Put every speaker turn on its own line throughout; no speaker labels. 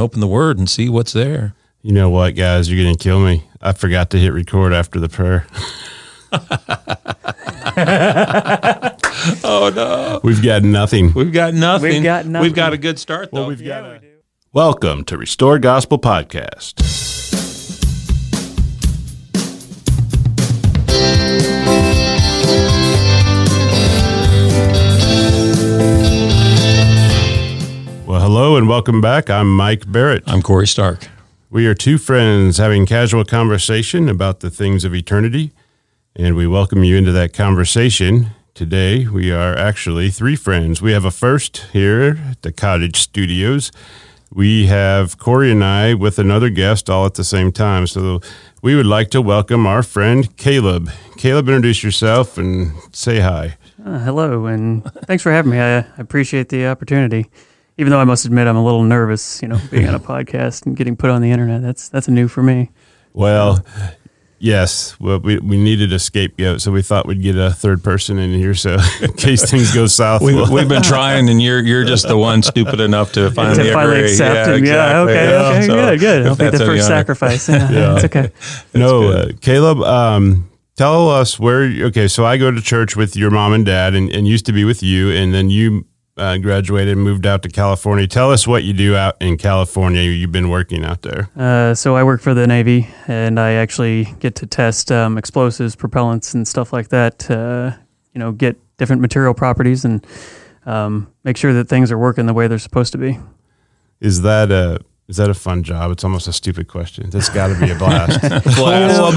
and open the Word and see what's there.
You know what, guys? You're going to kill me. I forgot to hit record after the prayer.
Oh no,
We've got nothing.
we've got nothing.
We've got nothing.
We've got a good start though.
we've got a- Welcome to Restored Gospel Podcast. Hello and welcome back. I'm Mike Barrett.
I'm Corey Stark.
We are two friends having casual conversation about the things of eternity, and we welcome you into that conversation. Today, we are actually three friends. We have a first here at the Cottage Studios. We have Corey and I with another guest all at the same time. So we would like to welcome our friend Caleb. Caleb, introduce yourself and say hi.
Uh, hello, and thanks for having me. I, I appreciate the opportunity. Even though I must admit I'm a little nervous, you know, being on a podcast and getting put on the internet. That's that's new for me.
Well, yes, well, we, we needed a scapegoat, so we thought we'd get a third person in here. So in case things go south,
We,
we'll-
we've been trying, and you're you're just the one stupid enough to finally
to finally
agree.
accept
yeah,
and yeah,
exactly.
okay,
Yeah,
okay,
so
good, good. I'll
if
be the first sacrifice. Yeah,
Yeah.
it's okay.
no, uh. Caleb. Um, tell us where. Okay, so I go to church with your mom and dad, and, and used to be with you, and then you uh, graduated and moved out to California. Tell us what you do out in California. You've been working out there.
Uh, so I work for the Navy, and I actually get to test um, explosives, propellants, and stuff like that. Uh, you know, get different material properties and um, make sure that things are working the way they're supposed to be.
Is that a is that a fun job? It's almost a stupid question. That's got to be a blast.
Blast. Oh,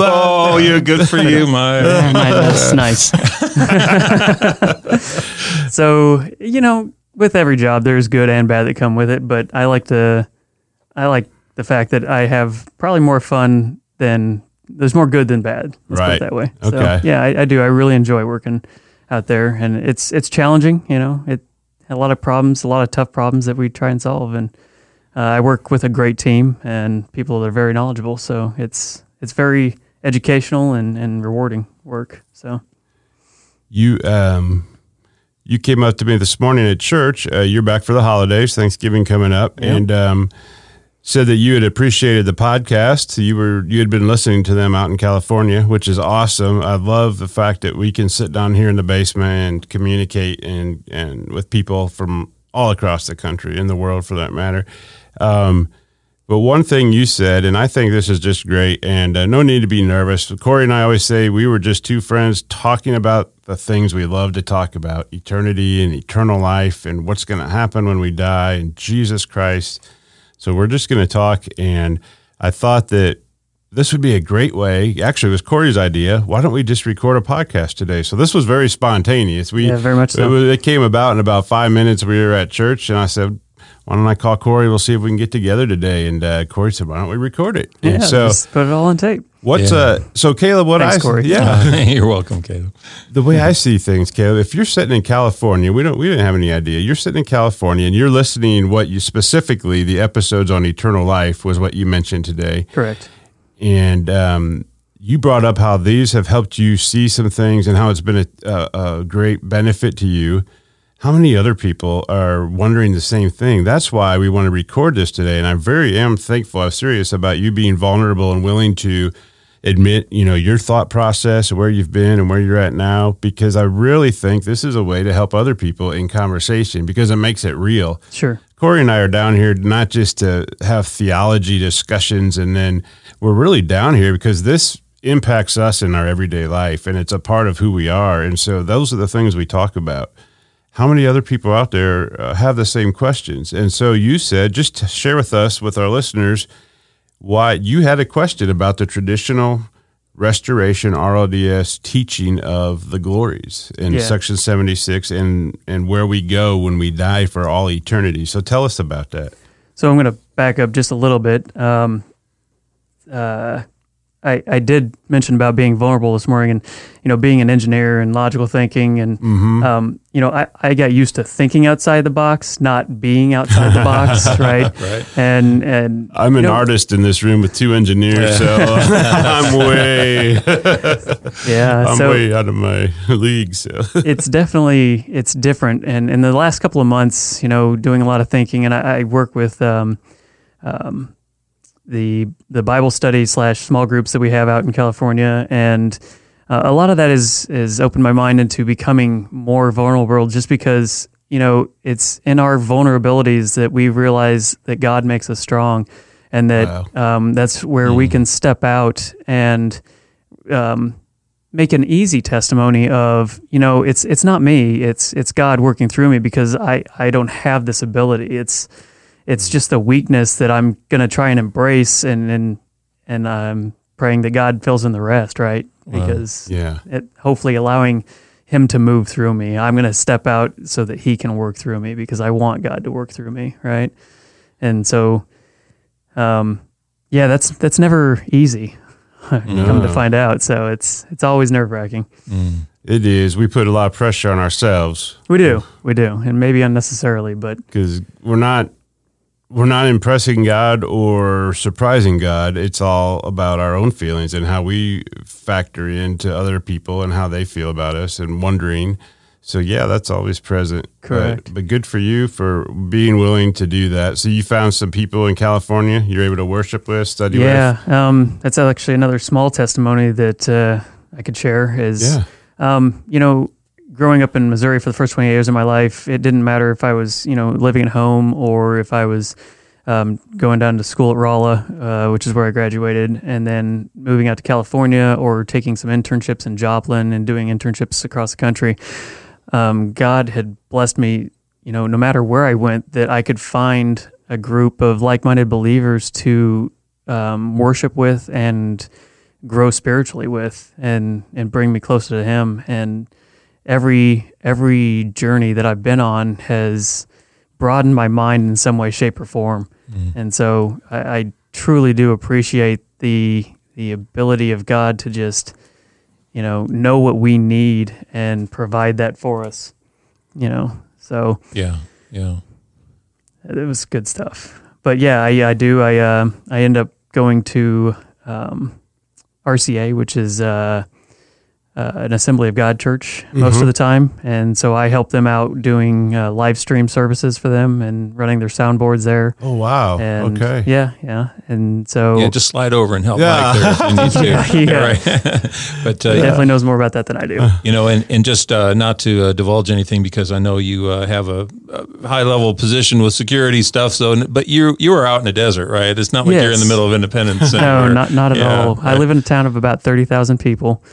oh, you're good for you, Mike.
That's nice. so you know, with every job, there's good and bad that come with it. But I like to, I like the fact that I have probably more fun than there's more good than bad. Let's put
Right.
it that way.
Okay.
So, yeah, I, I do. I really enjoy working out there, and it's it's challenging. You know, it a lot of problems, a lot of tough problems that we try and solve, and uh, I work with a great team and people that are very knowledgeable. So it's it's very educational and, and rewarding work. So
you um you came up to me this morning at church. Uh, you're back for the holidays, Thanksgiving coming up,
Yeah.
and um, said that you had appreciated the podcast. You were you had been listening to them out in California, which is awesome. I love the fact that we can sit down here in the basement and communicate and and with people from all across the country in the world, for that matter. Um, but one thing you said, and I think this is just great, and uh, no need to be nervous. Corey and I always say we were just two friends talking about the things we love to talk about eternity and eternal life and what's going to happen when we die and Jesus Christ. So we're just going to talk. And I thought that this would be a great way. Actually, it was Corey's idea. Why don't we just record a podcast today? So this was very spontaneous. We,
Yeah, very much so.
It, was- it came about in about five minutes. We were at church, and I said, "Why don't I call Corey? We'll see if we can get together today." And uh, Corey said, "Why don't we record it?"
yeah,
And so
just put it all on tape.
what's
Yeah.
uh? So Caleb, what
Thanks,
I
Corey.
yeah,
you're welcome, Caleb.
the way I see things, Caleb, if you're sitting in California, we don't we didn't have any idea. You're sitting in California and you're listening what you specifically the episodes on eternal life was what you mentioned today.
Correct.
And um, you brought up how these have helped you see some things and how it's been a, a, a great benefit to you. How many other people are wondering the same thing? That's why we want to record this today. And I very am thankful. I'm serious about you being vulnerable and willing to admit, you know, your thought process, where you've been and where you're at now, because I really think this is a way to help other people in conversation because it makes it real.
Sure.
Corey and I are down here not just to have theology discussions, and then we're really down here because this impacts us in our everyday life and it's a part of who we are. And so those are the things we talk about. How many other people out there uh, have the same questions? And so you said, just share with us, with our listeners, why you had a question about the traditional restoration RLDS teaching of the glories in
Yeah.
section 76 and and where we go when we die for all eternity. So tell us about that.
So I'm going to back up just a little bit. Um, uh, I, I did mention about being vulnerable this morning and, you know, being an engineer and logical thinking. And,
Mm-hmm.
um, you know, I, I got used to thinking outside the box, not being outside the box. Right.
Right.
And, and
I'm an
know,
artist in this room with two engineers, so I'm way
Yeah.
I'm
so
way out of my league. So
it's definitely it's different and in the last couple of months you know doing a lot of thinking and i, I work with um, um, the the Bible study slash small groups that we have out in California, and uh, a lot of that is is opened my mind into becoming more vulnerable, just because you know it's in our vulnerabilities that we realize that God makes us strong, and that um, that's where we can step out and um, make an easy testimony of you know it's it's not me, it's it's God working through me because I I don't have this ability. It's it's just a weakness that I'm gonna try and embrace and and and I'm praying that God fills in the rest, right? Because
Yeah.
it hopefully allowing him to move through me. I'm gonna step out so that he can work through me because I want God to work through me, right? And so um yeah, that's that's never easy. Come to find out. So it's it's always nerve wracking.
It is. We put a lot of pressure on ourselves
We do. We do. And maybe unnecessarily, but
because we're not we're not impressing God or surprising God. It's all about our own feelings and how we factor into other people and how they feel about us and wondering. So yeah, that's always present. But-
Correct.
But, good for you for being willing to do that. So you found some people in California you're able to worship with, study with.
yeah, um, that's actually another small testimony that uh, I could share. Is
Yeah.
um, you know, growing up in Missouri for the first 28 years of my life, it didn't matter if I was, you know, living at home or if I was um, going down to school at Rolla, uh, which is where I graduated, and then moving out to California or taking some internships in Joplin and doing internships across the country. Um, God had blessed me, you know, no matter where I went, that I could find a group of like minded believers to um, worship with and grow spiritually with and and bring me closer to him and every every journey that I've been on has broadened my mind in some way shape or form and so I, I truly do appreciate the the ability of God to just you know know what we need and provide that for us you know so
Yeah. Yeah.
it was good stuff. But yeah, I, I do. I uh, I end up going to um, RCA, which is uh, uh, an Assembly of God church most of the time, and so I help them out doing uh, live stream services for them and running their soundboards there.
Oh wow.
And
okay.
yeah, yeah, and so
Yeah, just slide over and help
Yeah.
Mike there if you need to.
Yeah, yeah.
Right. but uh,
he definitely knows more about that than I do.
you know, and, and just uh, not to uh, divulge anything because I know you uh, have a, a high level position with security stuff. So, but you you are out in the desert, right? It's not like you're in the middle of Independence.
No,
Center.
not not at
Yeah,
all. I live in a town of about thirty thousand people,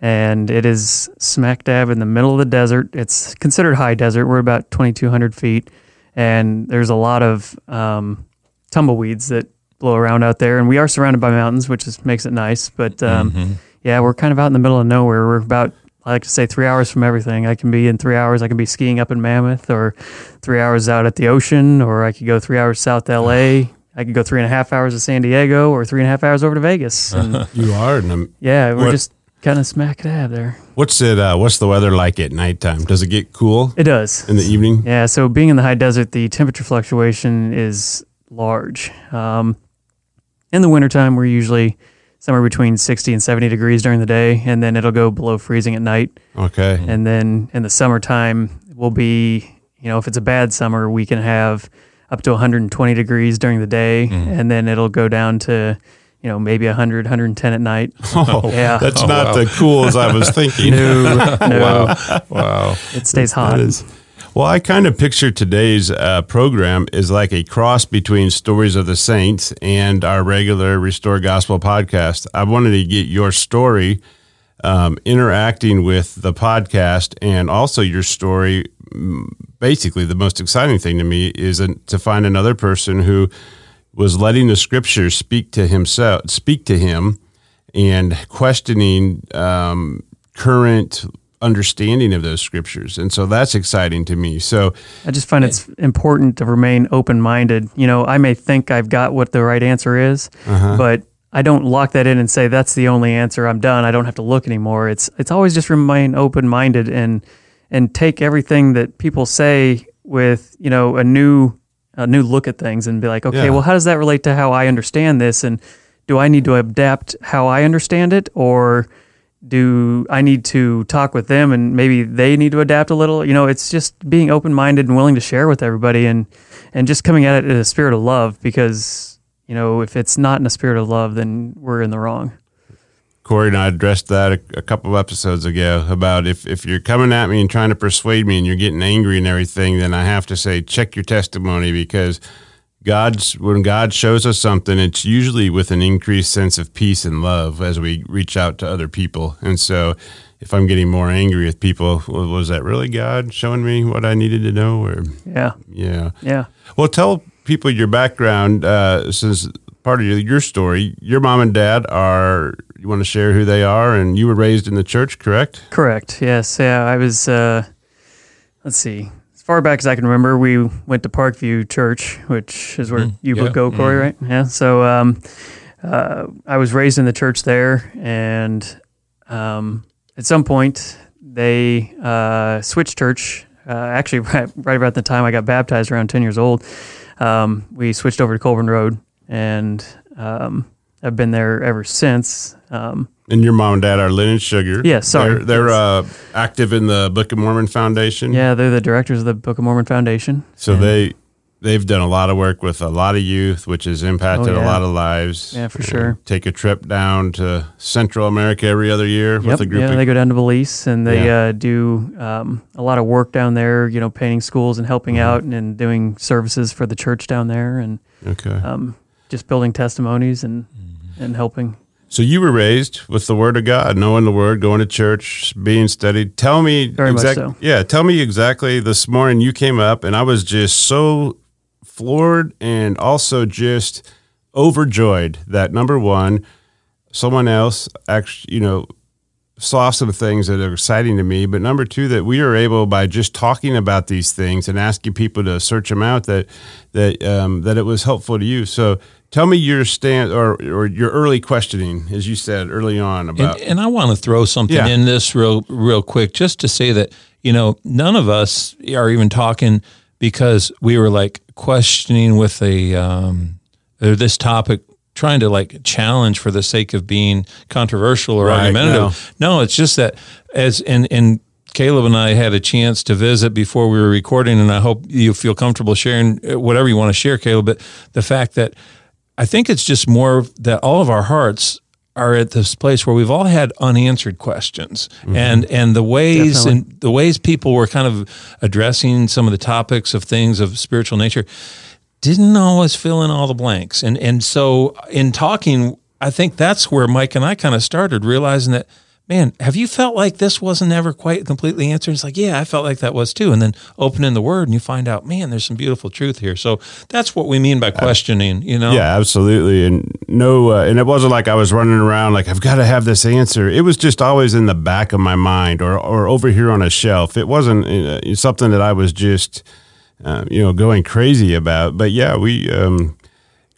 and it is smack dab in the middle of the desert. It's considered high desert. We're about twenty two hundred feet, and there's a lot of um, tumbleweeds that blow around out there. And we are surrounded by mountains, which is, makes it nice. But um,
Mm-hmm.
yeah, we're kind of out in the middle of nowhere. We're about I like to say three hours from everything. I can be in three hours. I can be skiing up in Mammoth, or three hours out at the ocean, or I could go three hours south to L.A. I could go three and a half hours to San Diego, or three and a half hours over to Vegas. And
You are the
yeah, we're
What-
just kind of smack dab there.
What's it? Uh, what's the weather like at nighttime? Does it get cool
It does.
in the evening?
Yeah, so being in the high desert, the temperature fluctuation is large. Um, in the wintertime, we're usually somewhere between 60 and 70 degrees during the day, and then it'll go below freezing at night.
Okay.
And then in the summertime, we'll be, you know, if it's a bad summer, we can have up to 120 degrees during the day, and then it'll go down to, you know, maybe 100, 110 at night.
Oh,
yeah.
That's
Oh,
not
wow.
the cool as I was thinking.
No, no,
Wow. Wow.
it stays hot.
That is. Well, I kind of picture today's uh, program is like a cross between Stories of the Saints and our regular Restore Gospel podcast. I wanted to get your story um, interacting with the podcast and also your story. Basically, the most exciting thing to me is to find another person who was letting the scriptures speak to himself, speak to him, and questioning um, current understanding of those scriptures. And so that's exciting to me. So
I just find it's important to remain open minded. You know, I may think I've got what the right answer is, but I don't lock that in and say that's the only answer. I'm done. I don't have to look anymore. It's it's always just remain open minded and and take everything that people say with you know a new a new look at things and be like, okay,
Yeah.
well, how does that relate to how I understand this? And do I need to adapt how I understand it, or do I need to talk with them and maybe they need to adapt a little? You know, it's just being open minded and willing to share with everybody and and just coming at it in a spirit of love because you know, if it's not in a spirit of love, then we're in the wrong.
Corey and I addressed that a, a, couple of episodes ago about if, if you're coming at me and trying to persuade me and you're getting angry and everything, then I have to say, check your testimony because God's when God shows us something, it's usually with an increased sense of peace and love as we reach out to other people. And so, if I'm getting more angry with people, was that really God showing me what I needed to know? Or
yeah,
yeah,
yeah.
Well, tell people your background uh, since part of your story. Your mom and dad are. You want to share who they are, and you were raised in the church, correct?
Correct. Yes. Yeah. I was. Uh, let's see As far back as I can remember, we went to Parkview Church, which is where mm, you yeah, go, Corey, mm. right? Yeah. So um, uh, I was raised in the church there, and um, at some point they uh, switched church. Uh, actually, right, right, about the time I got baptized, around ten years old, um, we switched over to Colburn Road, and um, I've been there ever since. Um,
and your mom and dad are Lynn and Sugar.
Yeah, sorry.
They're, they're
yes.
uh, active in the Book of Mormon Foundation.
Yeah, they're the directors of the Book of Mormon Foundation.
So they they've done a lot of work with a lot of youth, which has impacted oh, yeah. a lot of lives.
Yeah, for sure.
Take a trip down to Central America every other year
yep.
with a group.
Yeah,
of,
they go down to Belize and they yeah. uh, do um, a lot of work down there. You know, painting schools and helping mm-hmm. out and, and, doing services for the church down there, and
okay, um,
just building testimonies and mm-hmm. and helping.
So you were raised with the Word of God, knowing the Word, going to church, being studied. Tell me,
very much so.
Yeah, tell me exactly. This morning you came up, and I was just so floored and also just overjoyed that number one, someone else actually, you know, saw some things that are exciting to me. But number two, that we are able by just talking about these things and asking people to search them out that that um, that it was helpful to you. So Tell me your stand or, or your early questioning, as you said early on about.
And, and I want to throw something yeah. in this real, real quick, just to say that you know none of us are even talking because we were like questioning with a um, this topic, trying to like challenge for the sake of being controversial or right, argumentative. No. no, it's just that as and and Caleb and I had a chance to visit before we were recording, and I hope you feel comfortable sharing uh, whatever you want to share, Caleb. But the fact that I think it's just more that all of our hearts are at this place where we've all had unanswered questions mm-hmm. and and the ways Definitely. and the ways people were kind of addressing some of the topics of things of spiritual nature didn't always fill in all the blanks and and so in talking I think that's where Mike and I kind of started realizing that man, have you felt like this wasn't ever quite completely answered? It's like, yeah, I felt like that was too. And then opening the word and you find out, man, there's some beautiful truth here. So that's what we mean by questioning, you know?
Yeah, absolutely. And no, uh, and it wasn't like I was running around like, I've got to have this answer. It was just always in the back of my mind or, or over here on a shelf. It wasn't uh, something that I was just, uh, you know, going crazy about. But yeah, we, um,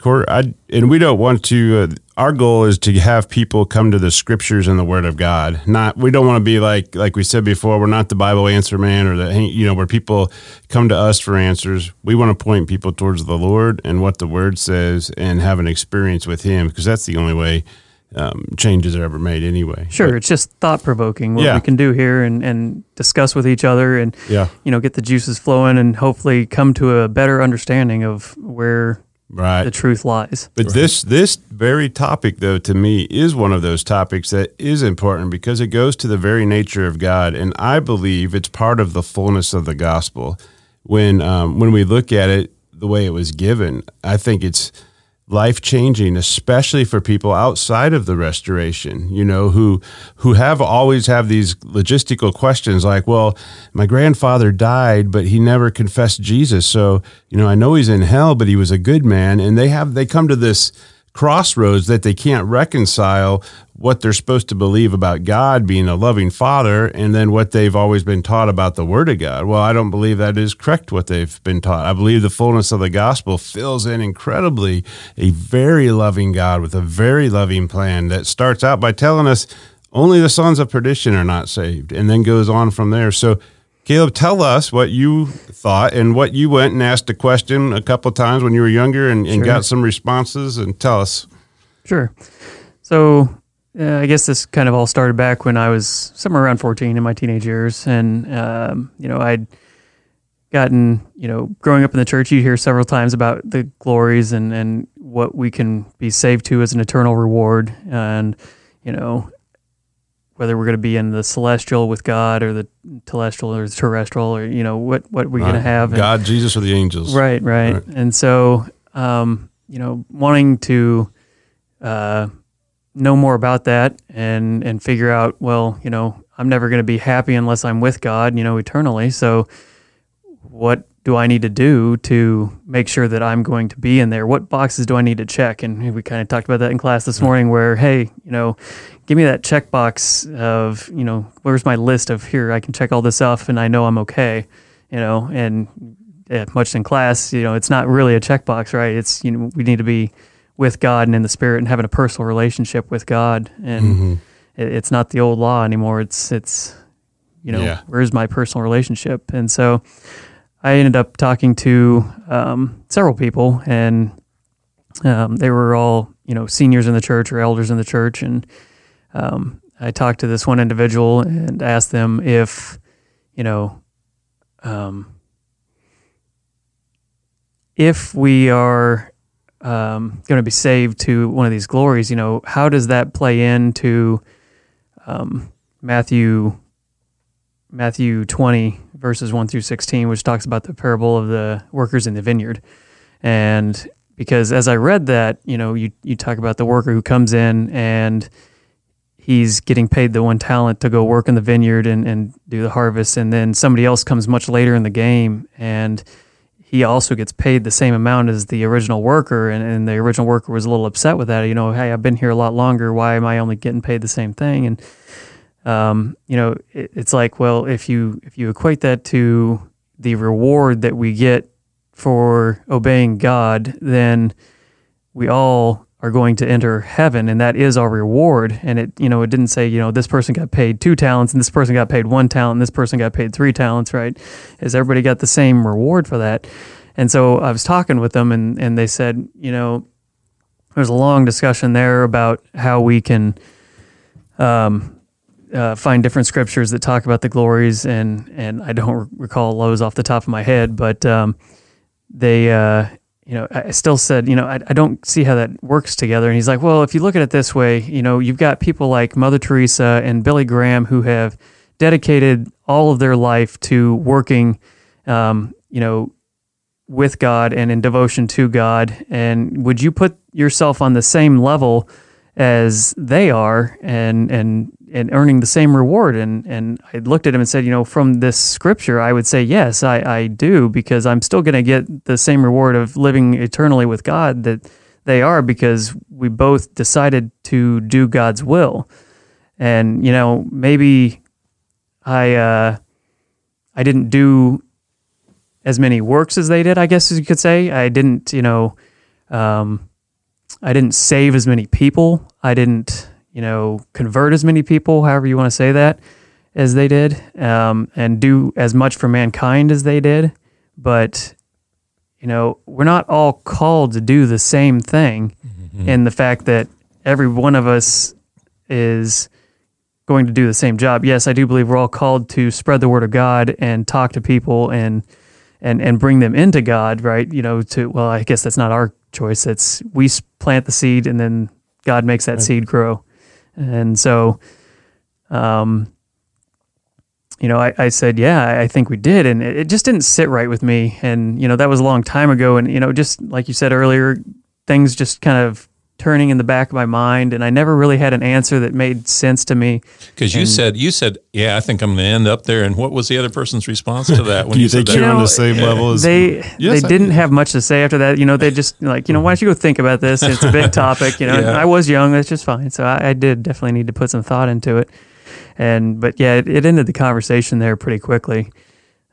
I, and we don't want to. Our goal is to have people come to the scriptures and the Word of God. Not we don't want to be like like we said before. We're not the Bible answer man or the you know where people come to us for answers. We want to point people towards the Lord and what the Word says and have an experience with Him because that's the only way um, changes are ever made anyway.
Sure, but, it's just thought provoking what yeah. we can do here and, and discuss with each other and
yeah.
you know get the juices flowing and hopefully come to a better understanding of where
right.
The truth lies.
But
right.
this this very topic though to me is one of those topics that is important because it goes to the very nature of god. And i believe it's part of the fullness of the gospel. When um, when we look at it the way it was given i think it's life changing, especially for people outside of the restoration, you know, who who have always have these logistical questions like, well, my grandfather died, but he never confessed Jesus. So, you know, I know he's in hell, but he was a good man. And they have they come to this crossroads that they can't reconcile what they're supposed to believe about God being a loving father and then what they've always been taught about the word of God. Well, I don't believe that is correct what they've been taught. I believe the fullness of the gospel fills in incredibly a very loving God with a very loving plan that starts out by telling us only the sons of perdition are not saved and then goes on from there. So Caleb, tell us what you thought and what you went and asked a question a couple times when you were younger and, and sure. got some responses and tell us.
Sure. So uh, I guess this kind of all started back when I was somewhere around 14 in my teenage years. And, um, you know, I'd gotten, you know, growing up in the church, you hear several times about the glories and, and what we can be saved to as an eternal reward, and you know whether we're going to be in the celestial with God or the telestial or the terrestrial, or you know what what we're going to have.
God, Jesus, or the angels.
Right, right, right. And so, um, you know, wanting to uh, know more about that and and figure out, well, you know, I'm never going to be happy unless I'm with God, you know, eternally. So, what do I need to do to make sure that I'm going to be in there? What boxes do I need to check? And we kind of talked about that in class this morning where, hey, you know, give me that checkbox of, you know, where's my list of here, I can check all this off and I know I'm okay, you know, and yeah, much in class, you know, it's not really a checkbox, right? It's, you know, we need to be with God and in the spirit and having a personal relationship with God. And mm-hmm. it, it's not the old law anymore. It's, it's, you know, yeah. where's my personal relationship? And so, I ended up talking to um, several people, and um, they were all you know seniors in the church or elders in the church, and um, I talked to this one individual and asked them if you know um, if we are um, going to be saved to one of these glories, you know, how does that play into um, Matthew Matthew twenty verses 1 through 16, which talks about the parable of the workers in the vineyard. And because as I read that, you know, you, you talk about the worker who comes in and he's getting paid the one talent to go work in the vineyard and, and do the harvest. And then somebody else comes much later in the game and he also gets paid the same amount as the original worker. And, and the original worker was a little upset with that. You know, hey, I've been here a lot longer. Why am I only getting paid the same thing? And um, you know, it, it's like, well, if you if you equate that to the reward that we get for obeying God, then we all are going to enter heaven, and that is our reward. And it, you know, it didn't say, you know, this person got paid two talents, and this person got paid one talent, and this person got paid three talents, right? Is everybody got the same reward for that? And so I was talking with them, and and they said, you know, there's a long discussion there about how we can, um, uh, find different scriptures that talk about the glories, and and I don't recall those off the top of my head, but um, they, uh, you know, I still said, you know, I, I don't see how that works together. And he's like, well, if you look at it this way, you know, you've got people like Mother Teresa and Billy Graham who have dedicated all of their life to working, um, you know, with God and in devotion to God. And would you put yourself on the same level as they are and and and earning the same reward. And and I looked at him and said, you know, from this scripture, I would say yes, I, I do because I'm still going to get the same reward of living eternally with God that they are because we both decided to do God's will. And you know, maybe I uh, I didn't do as many works as they did. I guess you could say I didn't. You know. Um, I didn't save as many people. I didn't you know, convert as many people, however you want to say that, as they did, um, and do as much for mankind as they did. But, you know, we're not all called to do the same thing mm-hmm. in the fact that every one of us is going to do the same job. Yes, I do believe we're all called to spread the word of God and talk to people and and and bring them into God, right? You know, to well, I guess that's not our choice. It's we plant the seed and then God makes that right. seed grow. And so, um, you know, I, I, said, yeah, I think we did. And it, it, just didn't sit right with me. And, you know, that was a long time ago. And, you know, just like you said earlier, things just kind of turning in the back of my mind and I never really had an answer that made sense to me.
Because you said you said, Yeah, I think I'm gonna end up there. And what was the other person's response to that
when you, you think you're on the same yeah. level as
they yes, they didn't have much to say after that. You know, they just like, you know, why don't you go think about this? It's a big topic, you know. Yeah. I was young, that's just fine. So I, I, did definitely need to put some thought into it. And but yeah, it, it ended the conversation there pretty quickly.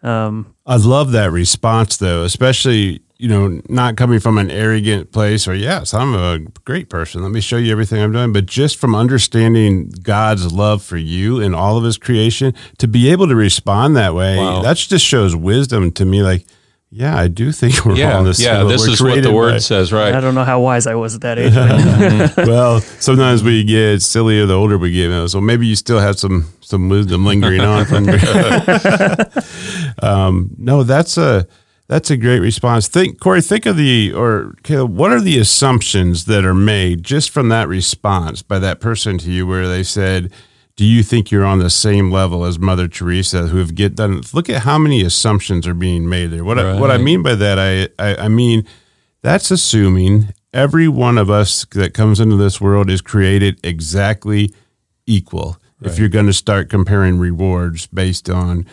Um, I love that response though, especially you know, not coming from an arrogant place or, yes, I'm a great person. Let me show you everything I'm doing. But just from understanding God's love for you and all of his creation, to be able to respond that way, wow. that just shows wisdom to me. Like, yeah, I do think we're
yeah,
on
this. Yeah, this is what the word by. says, right?
I don't know how wise I was at that age.
well, sometimes we get sillier the older we get. So maybe you still have some some wisdom lingering on from your. um, no, that's a That's a great response. Think, Corey, think of the, or Caleb, what are the assumptions that are made just from that response by that person to you where they said, do you think you're on the same level as Mother Teresa who have get done? Look at how many assumptions are being made there. What, right. I, what I mean by that, I, I, I mean, that's assuming every one of us that comes into this world is created exactly equal. Right. If you're going to start comparing rewards based on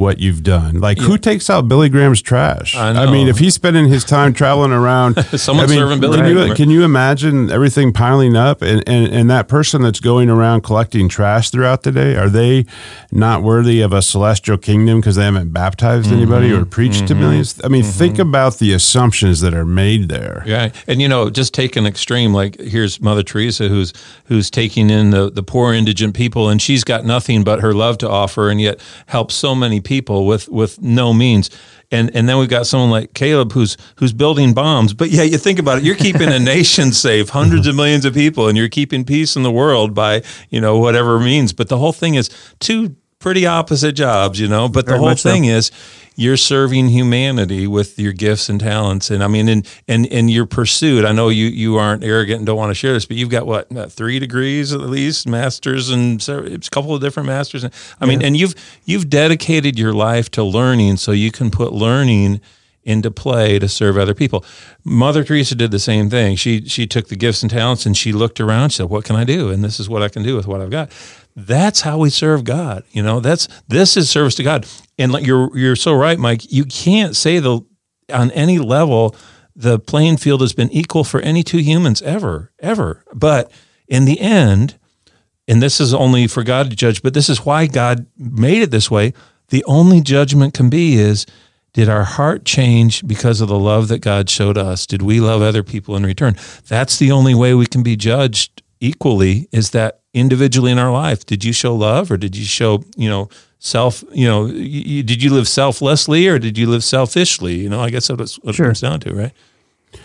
what you've done. Like, yeah. who takes out Billy Graham's trash? I, I, mean, if he's spending his time traveling around,
someone I mean, serving Billy.
Can you, can you imagine everything piling up and, and, and that person that's going around collecting trash throughout the day? Are they not worthy of a celestial kingdom because they haven't baptized mm-hmm. anybody or preached mm-hmm. to millions? I mean, mm-hmm. think about the assumptions that are made there.
Yeah, and you know, just take an extreme. Like here's Mother Teresa, who's who's taking in the the poor indigent people, and she's got nothing but her love to offer, and yet helps so many people with with no means. And and then we've got someone like Caleb who's who's building bombs. But yeah, you think about it, you're keeping a nation safe, hundreds of millions of people, and you're keeping peace in the world by, you know, whatever means. But the whole thing is two pretty opposite jobs, you know. But Very the whole thing so. is you're serving humanity with your gifts and talents and i mean and and and your pursuit i know you you aren't arrogant and don't want to share this but you've got what uh, three degrees at least masters and a couple of different masters and i yeah. mean and you've you've dedicated your life to learning so you can put learning into play to serve other people. Mother Teresa did the same thing. She she took the gifts and talents and she looked around. She said, "What can I do?" And this is what I can do with what I've got. That's how we serve God. You know, that's this is service to God. And you're you're so right, Mike. You can't say the on any level the playing field has been equal for any two humans ever, ever. But in the end, and this is only for God to judge, but this is why God made it this way. The only judgment can be is did our heart change because of the love that God showed us? Did we love other people in return? That's the only way we can be judged equally is that individually in our life. Did you show love or did you show you know self you know you, did you live selflessly or did you live selfishly? You know i guess that's what sure. it comes down to right?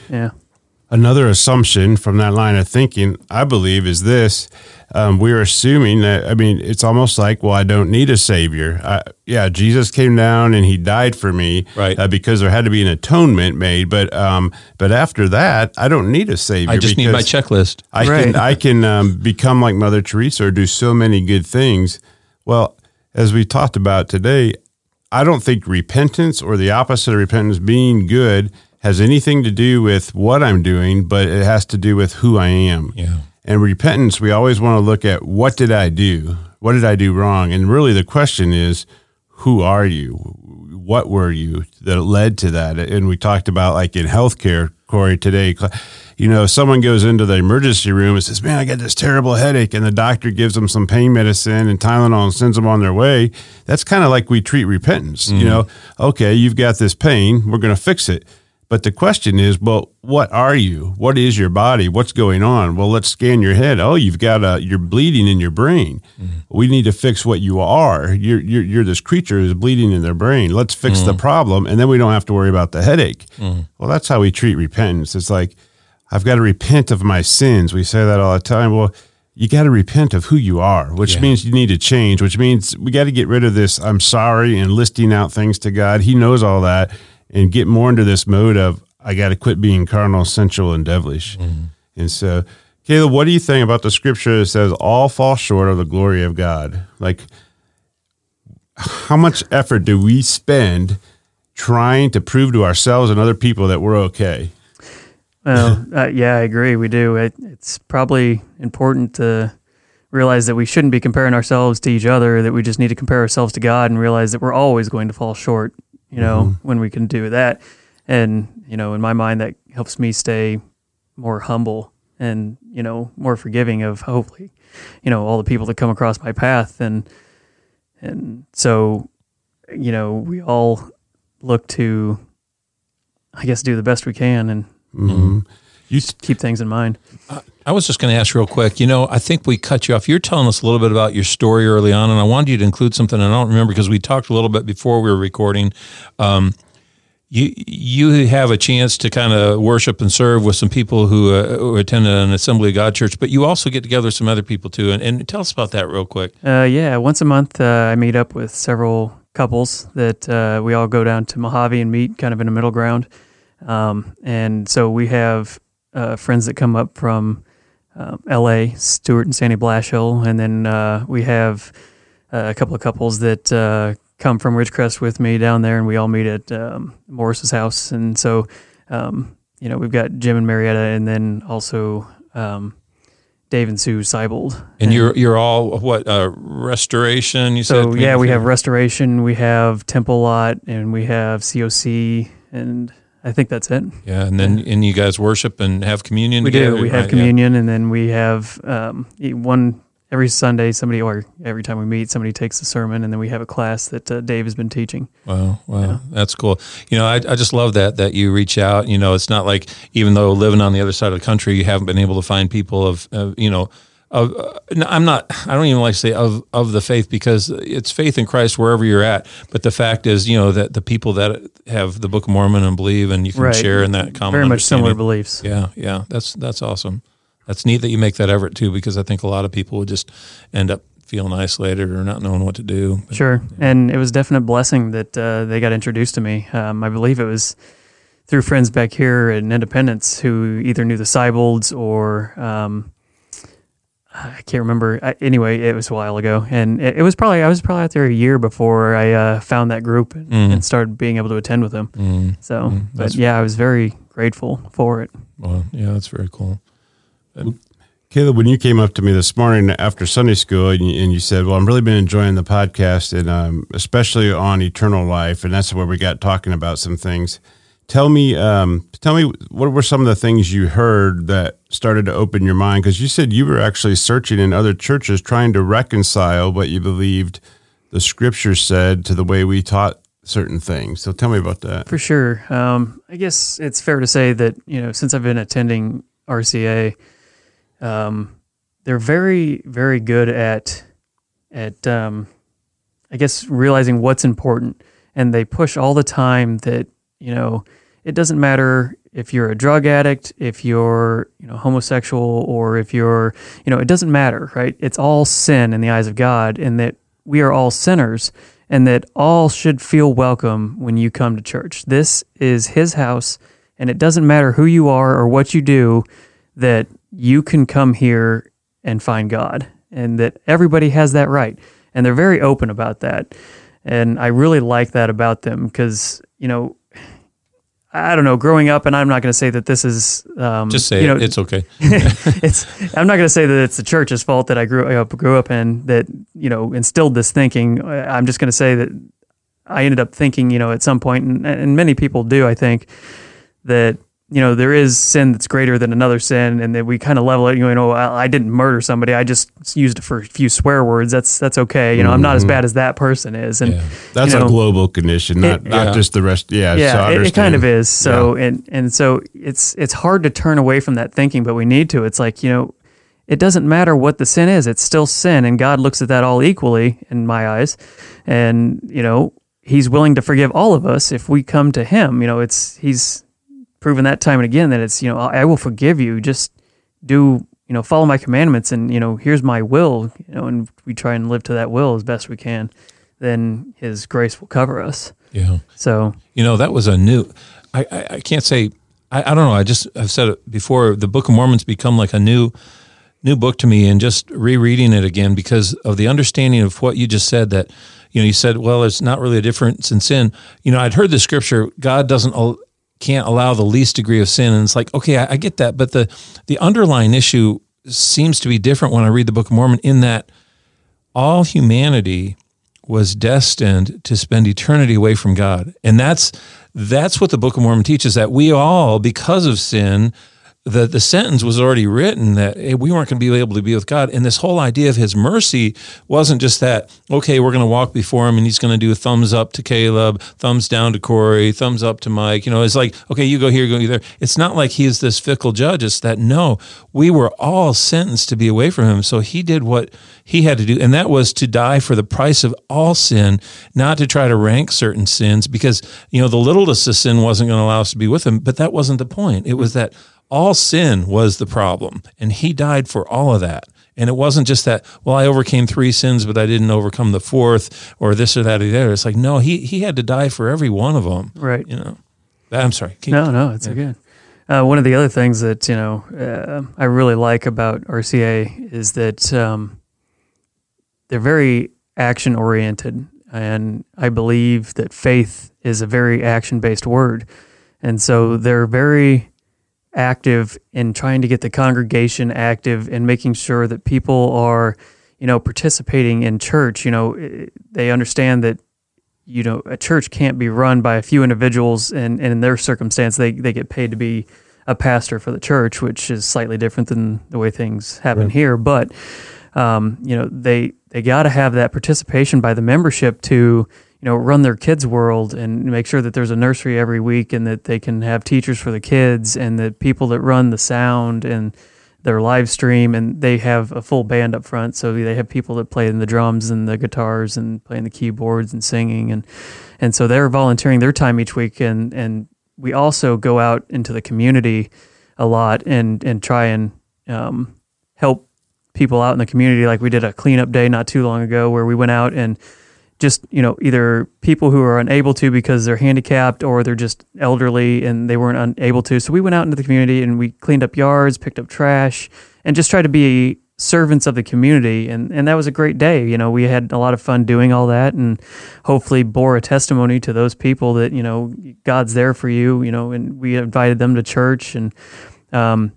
Yeah.
Another assumption from that line of thinking i believe is this um, we're assuming that, I mean, it's almost like, well, I don't need a savior. I, yeah, Jesus came down and he died for me
right.
Uh, because there had to be an atonement made. But, um, but after that, I don't need a savior.
I just need my checklist.
I right. can, I can um, become like Mother Teresa or do so many good things. Well, as we talked about today, I don't think repentance or the opposite of repentance, being good, has anything to do with what I'm doing, but it has to do with who I am.
Yeah.
And repentance, we always want to look at what did I do? What did I do wrong? And really the question is, who are you? What were you that led to that? And we talked about like in healthcare, Corey, today, you know, someone goes into the emergency room and says, man, I got this terrible headache. And the doctor gives them some pain medicine and Tylenol and sends them on their way. That's kind of like we treat repentance. Mm-hmm. You know, okay, you've got this pain. We're going to fix it but the question is, well, what are you? What is your body? What's going on? Well, let's scan your head. Oh, you've got a you're bleeding in your brain. Mm-hmm. We need to fix what you are. You're, you're, you're this creature who's bleeding in their brain. Let's fix mm-hmm. the problem, and then we don't have to worry about the headache. Mm-hmm. Well, that's how we treat repentance. It's like I've got to repent of my sins. We say that all the time. Well, you got to repent of who you are, which yeah. means you need to change. Which means we got to get rid of this. I'm sorry and listing out things to God. He knows all that and get more into this mode of I got to quit being carnal, sensual, and devilish. Mm-hmm. And so, Caleb, what do you think about the scripture that says all fall short of the glory of God? Like, how much effort do we spend trying to prove to ourselves and other people that we're okay?
Well, uh, yeah, I agree. We do. It, it's probably important to realize that we shouldn't be comparing ourselves to each other, that we just need to compare ourselves to God and realize that we're always going to fall short you know, mm-hmm. when we can do that. And, you know, in my mind, that helps me stay more humble and, you know, more forgiving of hopefully, you know, all the people that come across my path. And, and so, you know, we all look to, I guess, do the best we can and, mm-hmm. you keep things in mind.
I was just going to ask real quick. You know, I think we cut you off. You're telling us a little bit about your story early on, and I wanted you to include something. I don't remember because we talked a little bit before we were recording. Um, you you have a chance to kind of worship and serve with some people who, uh, who attended an Assembly of God church, but you also get together with some other people too. And, and tell us about that real quick.
Uh, yeah, once a month uh, I meet up with several couples that uh, we all go down to Mojave and meet, kind of in a middle ground. Um, and so we have uh, friends that come up from um, L.A., Stuart and Sandy Blashill, and then uh, we have uh, a couple of couples that uh, come from Ridgecrest with me down there, and we all meet at um, Morris's house. And so, um, you know, we've got Jim and Marietta, and then also um, Dave and Sue Seibold.
And you're you're all what uh, restoration? You
so
said
yeah, we have restoration, we have Temple Lot, and we have COC, and I think that's it.
Yeah, and then and you guys worship and have communion.
We
together,
do. We have
right?
communion, and then we have um, one every Sunday. Somebody or every time we meet, somebody takes the sermon, and then we have a class that uh, Dave has been teaching.
Wow, wow, that's cool. You know, I, I just love that that you reach out. You know, it's not like even though living on the other side of the country, you haven't been able to find people of, uh, you know. Of, uh, I'm not. I don't even like to say of of the faith because it's faith in Christ wherever you're at. But the fact is, you know, that the people that have the Book of Mormon and believe, and you can
Right.
share in that common
Very much similar beliefs.
Yeah, yeah, that's that's awesome. That's neat that you make that effort too, because I think a lot of people would just end up feeling isolated or not knowing what to do. But-
Sure, and it was definite blessing that uh, they got introduced to me. Um, I believe it was through friends back here in Independence who either knew the Seibolds or um, I can't remember. I, anyway, it was a while ago, and it, it was probably I was probably out there a year before I uh, found that group and,
Mhm.
and started being able to attend with them.
Mm,
So,
Mm,
but yeah, I was very grateful for it.
well, yeah, that's very cool.
Caleb, when you came up to me this morning after Sunday school and you, and you said, "Well, I'm really been enjoying the podcast, and um, especially on eternal life," and that's where we got talking about some things. Tell me, um, tell me, what were some of the things you heard that started to open your mind? Because you said you were actually searching in other churches, trying to reconcile what you believed the Scripture said to the way we taught certain things. So tell me about that.
For sure. Um, I guess it's fair to say that, you know, since I've been attending RCA, um, they're very, very good at, at, um, I guess, realizing what's important. And they push all the time that, you know, it doesn't matter if you're a drug addict, if you're, you know, homosexual, or if you're, you know, it doesn't matter, right? It's all sin in the eyes of God, and that we are all sinners and that all should feel welcome when you come to church. This is his house, and it doesn't matter who you are or what you do, that you can come here and find God, and that everybody has that right. And they're very open about that. And I really like that about them because, you know, I don't know, growing up, and I'm not going to say that this is um,
Just say
you know,
it. It's okay.
it's I'm not going to say that it's the church's fault that I grew up grew up in that you know instilled this thinking. I'm just going to say that I ended up thinking, you know, at some point, and, and many people do, I think, that you know there is sin that's greater than another sin, and that we kind of level it. You know, I, I didn't murder somebody; I just used it for a few swear words. That's that's okay. You know, I'm not as mm-hmm. bad as that person is, and
Yeah.
That's
you know,
a global condition, not
It-
not
Yeah.
just the rest. Yeah, so
yeah, it, it kind of is. So and and so it's it's hard to turn away from that thinking, but we need to. It's like you know, it doesn't matter what the sin is; it's still sin, and God looks at that all equally in my eyes, and you know, He's willing to forgive all of us if we come to Him. You know, it's He's proven that time and again that it's you know I will forgive you. Just do you know follow my commandments, and you know here's my will. You know, and we try and live to that will as best we can. Then His grace will cover us.
Yeah.
So
You know, that was a new. I, I, I can't say. I, I don't know. I just I've said it before. The Book of Mormon's become like a new, new book to me, and just rereading it again because of the understanding of what you just said. That you know, you said, well, it's not really a difference in sin. You know, I'd heard the scripture. God doesn't can't allow the least degree of sin, and it's like, okay, I, I get that, but the the underlying issue seems to be different when I read the Book of Mormon. In that all humanity was destined to spend eternity away from God. And that's that's what the Book of Mormon teaches that we all because of sin the the sentence was already written that hey, we weren't going to be able to be with God. And this whole idea of his mercy wasn't just that okay we're going to walk before him and he's going to do a thumbs up to Caleb thumbs down to Corey thumbs up to Mike. You know it's like okay you go here you go there. It's not like he's this fickle judge. It's that no we were all sentenced to be away from him. So he did what he had to do and that was to die for the price of all sin not to try to rank certain sins because you know the littlest of sin wasn't going to allow us to be with him. But that wasn't the point. It was that all sin was the problem, and he died for all of that. And it wasn't just that, well, I overcame three sins, but I didn't overcome the fourth or this or that or the other. It's like, no, he, he had to die for every one of them.
Right.
You know, I'm sorry.
Keep, no, no, it's yeah. good. Uh, one of the other things that, you know, uh, I really like about RCA is that um, they're very action oriented. And I believe that faith is a very action based word. And so they're very active in trying to get the congregation active and making sure that people are, you know, participating in church. You know, they understand that, you know, a church can't be run by a few individuals and, and in their circumstance, they, they get paid to be a pastor for the church, which is slightly different than the way things happen right. here. But, um, you know, they, they got to have that participation by the membership to, you know, run their kids' world and make sure that there's a nursery every week and that they can have teachers for the kids and that people that run the sound and their live stream and they have a full band up front. So they have people that play in the drums and the guitars and playing the keyboards and singing and and so they're volunteering their time each week and and we also go out into the community a lot and and try and um, help people out in the community. Like we did a cleanup day not too long ago where we went out and just you know either people who are unable to because they're handicapped or they're just elderly and they weren't unable to. So we went out into the community and we cleaned up yards picked up trash and just tried to be servants of the community. And and that was a great day. You know we had a lot of fun doing all that and hopefully bore a testimony to those people that you know God's there for you you know and we invited them to church. And um,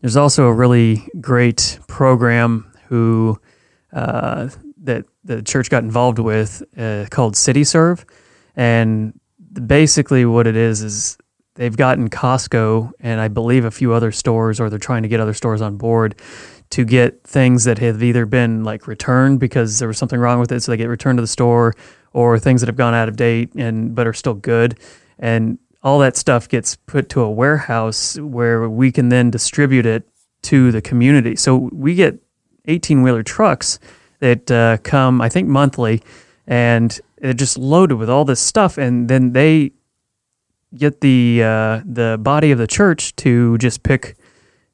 there's also a really great program who uh, that the church got involved with uh, called City Serve, and basically what it is is they've gotten Costco and I believe a few other stores, or they're trying to get other stores on board to get things that have either been like returned because there was something wrong with it, so they get returned to the store, or things that have gone out of date and but are still good, and all that stuff gets put to a warehouse where we can then distribute it to the community. So we get 18 wheeler trucks that uh, come, I think, monthly, and they're just loaded with all this stuff. And then they get the uh, the body of the church to just pick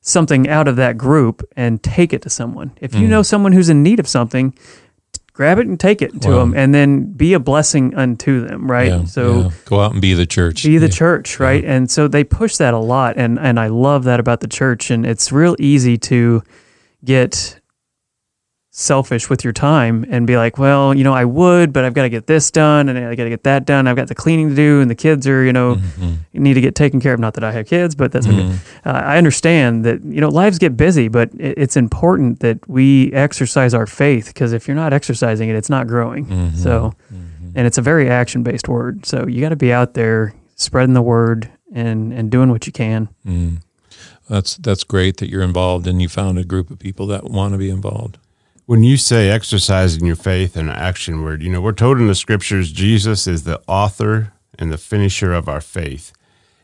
something out of that group and take it to someone. If you mm. know someone who's in need of something, grab it and take it to wow. them and then be a blessing unto them right
yeah, so yeah. go out and be the church
be the yeah. church right and so they push that a lot and and i love that about the church and it's real easy to get selfish with your time and be like, well, you know, I would, but I've got to get this done and I got to get that done. I've got the cleaning to do and the kids are, you know, mm-hmm. need to get taken care of. Not that I have kids, but that's mm-hmm. okay. Uh, I understand that, you know, lives get busy, but it's important that we exercise our faith because if you're not exercising it, it's not growing. Mm-hmm. So, mm-hmm. and it's a very action based word. So you got to be out there spreading the word and, and doing what you can.
Mm. That's, that's great that you're involved and you found a group of people that want to be involved.
When you say exercising your faith and action word, you know, we're told in the scriptures Jesus is the author and the finisher of our faith.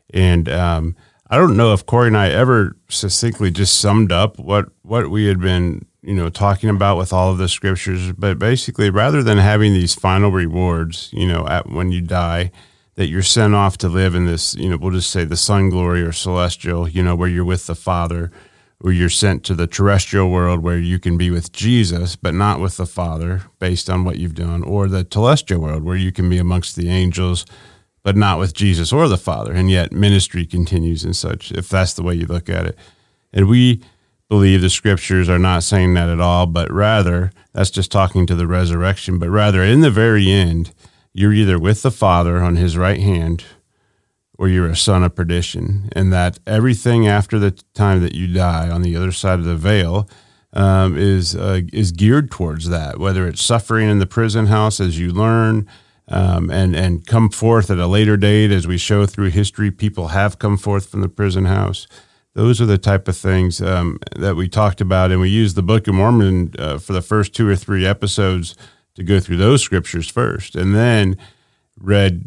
And um, I don't know if Corey and I ever succinctly just summed up what, what we had been, you know, talking about with all of the scriptures. But basically, rather than having these final rewards, you know, at when you die, that you're sent off to live in this, you know, we'll just say the sun glory or celestial, you know, where you're with the Father or you're sent to the terrestrial world where you can be with Jesus, but not with the Father based on what you've done, or the telestial world where you can be amongst the angels, but not with Jesus or the Father. And yet ministry continues and such, if that's the way you look at it. And we believe the scriptures are not saying that at all, but rather, that's just talking to the resurrection, but rather in the very end, you're either with the Father on his right hand or you're a son of perdition, and that everything after the time that you die on the other side of the veil um, is uh, is geared towards that. Whether it's suffering in the prison house as you learn, um, and and come forth at a later date, as we show through history, people have come forth from the prison house. Those are the type of things um, that we talked about, and we used the Book of Mormon uh, for the first two or three episodes to go through those scriptures first, and then read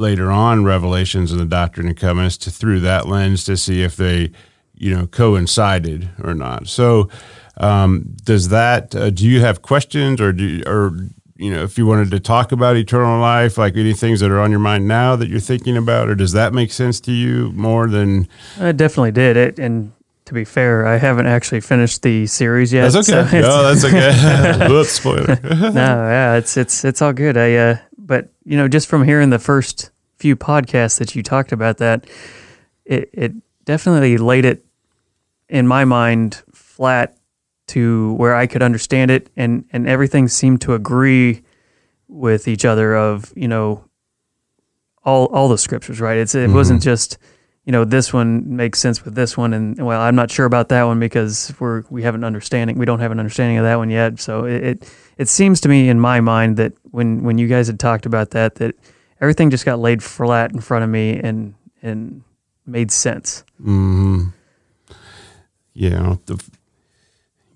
later on revelations in the Doctrine and Covenants to through that lens to see if they, you know, coincided or not. So, um, does that? Uh, do you have questions, or do or you know, if you wanted to talk about eternal life, like any things that are on your mind now that you're thinking about, or does that make sense to you more than?
I definitely did it, and to be fair, I haven't actually finished the series yet.
That's okay. So no, that's okay. Whoops, spoiler.
no, yeah, it's it's it's all good. I uh, but you know, just from hearing the first few podcasts that you talked about that, it it definitely laid it in my mind flat to where I could understand it and and everything seemed to agree with each other of, you know, all all the scriptures, right? It's it mm-hmm. wasn't just you know this one makes sense with this one and well i'm not sure about that one because we're we have an understanding we don't have an understanding of that one yet so it, it it, seems to me in my mind that when when you guys had talked about that that everything just got laid flat in front of me and and made sense
mm-hmm. yeah the,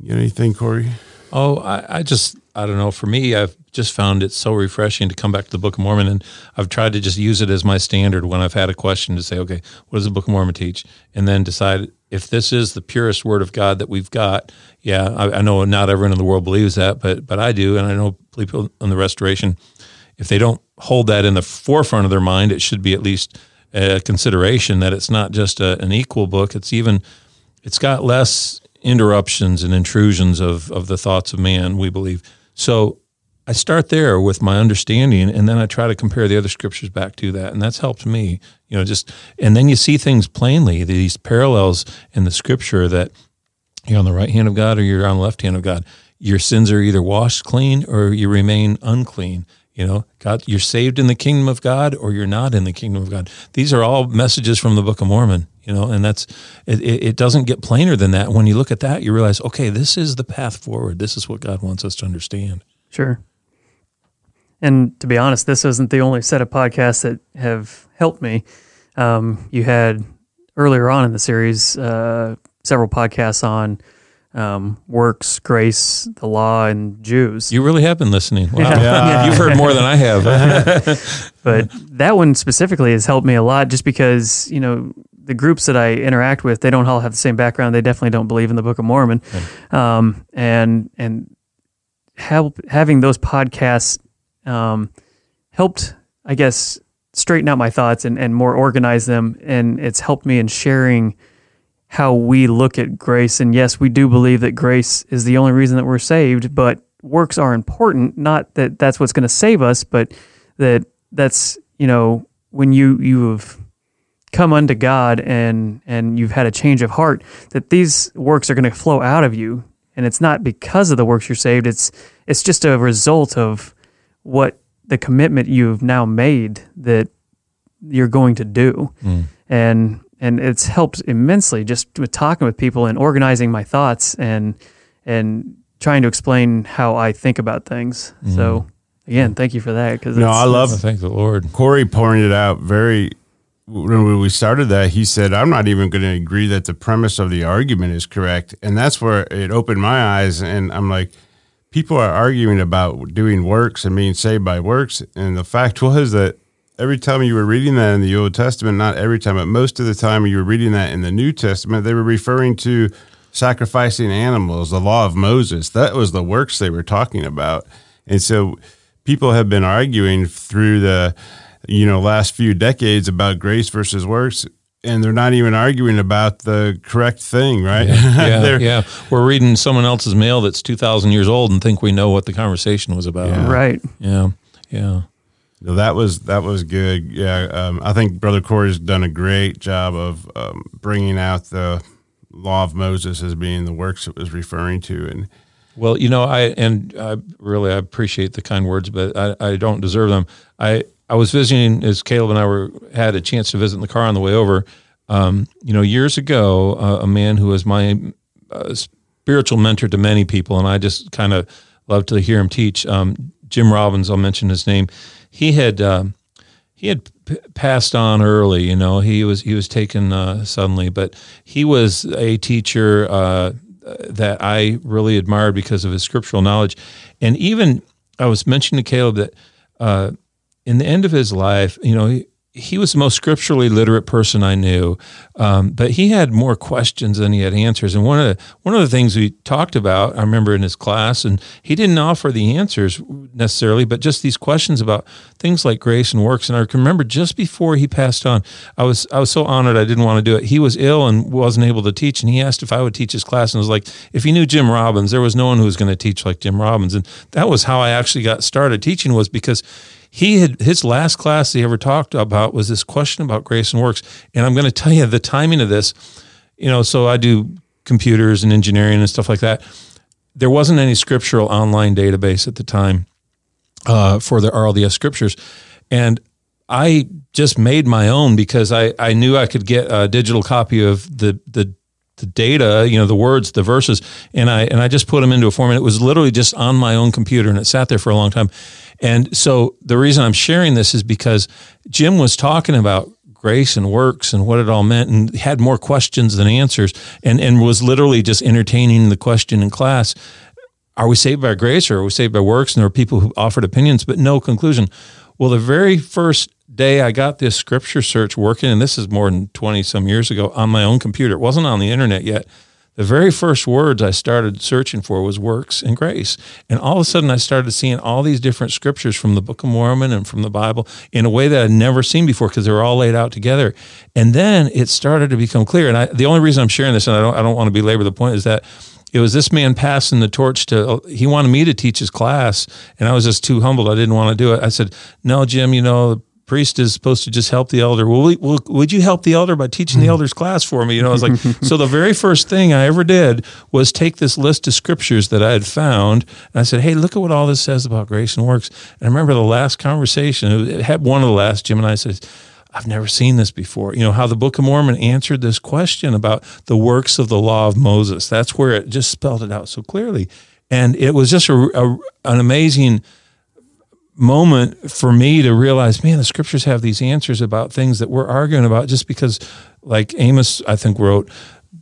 you got anything corey
oh I, I just i don't know for me i've just found it so refreshing to come back to the Book of Mormon. And I've tried to just use it as my standard when I've had a question to say, okay, what does the Book of Mormon teach? And then decide if this is the purest word of God that we've got. Yeah, I, I know not everyone in the world believes that, but but I do, and I know people in the Restoration. If they don't hold that in the forefront of their mind, it should be at least a consideration that it's not just a, an equal book. It's even it's got less interruptions and intrusions of of the thoughts of man. We believe so I start there with my understanding, and then I try to compare the other scriptures back to that, and that's helped me. You know, just and then you see things plainly, these parallels in the scripture that you're on the right hand of God or you're on the left hand of God. Your sins are either washed clean or you remain unclean. You know, God, you're saved in the kingdom of God or you're not in the kingdom of God. These are all messages from the Book of Mormon. You know, and that's it, it doesn't get plainer than that. When you look at that, you realize, okay, this is the path forward. This is what God wants us to understand.
Sure. And to be honest, this isn't the only set of podcasts that have helped me. Um, you had earlier on in the series uh, several podcasts on um, works, grace, the law, and Jews.
You really have been listening. Wow. Yeah. yeah. You've heard more than I have.
but that one specifically has helped me a lot just because, you know, the groups that I interact with, they don't all have the same background. They definitely don't believe in the Book of Mormon. Um, and, and help having those podcasts um, helped, I guess, straighten out my thoughts and, and more organize them. And it's helped me in sharing how we look at grace. And yes, we do believe that grace is the only reason that we're saved, but works are important. Not that that's what's going to save us, but that that's, you know, when you, you have come unto God and, and you've had a change of heart, that these works are going to flow out of you. And it's not because of the works you're saved. It's, it's just a result of what the commitment you've now made that you're going to do. Mm. And and it's helped immensely just with talking with people and organizing my thoughts and and trying to explain how I think about things. Mm. So again, thank you for that.
Because no, I love.
Thank the Lord.
Corey pointed out very when we started that. He said, "I'm not even going to agree that the premise of the argument is correct," and that's where it opened my eyes. And I'm like, people are arguing about doing works and being saved by works. And the fact was that every time you were reading that in the Old Testament, not every time, but most of the time you were reading that in the New Testament, they were referring to sacrificing animals, the law of Moses. That was the works they were talking about. And so people have been arguing through the you know last few decades about grace versus works and they're not even arguing about the correct thing, right?
Yeah, yeah, yeah. We're reading someone else's mail that's two thousand years old and think we know what the conversation was about.
Yeah. Right.
Yeah. Yeah.
That was that was good. Yeah, um, I think Brother Corey's done a great job of um, bringing out the law of Moses as being the works it was referring to, and
well, you know, I and I really I appreciate the kind words, but I, I don't deserve them. I I was visiting as Caleb and I were had a chance to visit in the car on the way over. Um, you know, years ago, uh, a man who was my uh, spiritual mentor to many people, and I just kind of loved to hear him teach. Um, Jim Robbins, I'll mention his name. He had um, he had p- passed on early. You know, he was he was taken uh, suddenly, but he was a teacher uh, that I really admired because of his scriptural knowledge, and even I was mentioning to Caleb that uh, in the end of his life, you know, he, he was the most scripturally literate person I knew, um, but he had more questions than he had answers. And one of the, one of the things we talked about, I remember in his class, and he didn't offer the answers necessarily, but just these questions about things like grace and works. And I can remember just before he passed on, I was I was so honored I didn't want to do it. He was ill and wasn't able to teach, and he asked if I would teach his class, and I was like, if he knew Jim Robbins, there was no one who was going to teach like Jim Robbins, and that was how I actually got started teaching was because he had his last class he ever talked about was this question about grace and works. And I'm going to tell you the timing of this, you know, so I do computers and engineering and stuff like that. There wasn't any scriptural online database at the time uh, for the RLDS scriptures. And I just made my own because I, I knew I could get a digital copy of the, the the data, you know, the words, the verses, and I and I just put them into a format. It was literally just on my own computer, and it sat there for a long time. And so the reason I'm sharing this is because Jim was talking about grace and works and what it all meant and had more questions than answers and, and was literally just entertaining the question in class. Are we saved by grace or are we saved by works? And there were people who offered opinions, but no conclusion. Well, the very first day I got this scripture search working, and this is more than 20 some years ago on my own computer, it wasn't on the internet yet the very first words I started searching for was works and grace. And all of a sudden, I started seeing all these different scriptures from the Book of Mormon and from the Bible in a way that I'd never seen before because they were all laid out together. And then it started to become clear. And I, the only reason I'm sharing this, and I don't, I don't want to belabor the point, is that it was this man passing the torch to he wanted me to teach his class and i was just too humbled i didn't want to do it i said no jim you know priest is supposed to just help the elder. Well, we, well would you help the elder by teaching the hmm. elder's class for me? You know, I was like, so the very first thing I ever did was take this list of scriptures that I had found, and I said, hey, look at what all this says about grace and works. And I remember the last conversation, it had one of the last, Jim and I said, I've never seen this before. You know, how the Book of Mormon answered this question about the works of the law of Moses. That's where it just spelled it out so clearly. And it was just a, a an amazing moment for me to realize, man, the scriptures have these answers about things that we're arguing about just because, like Amos, I think wrote,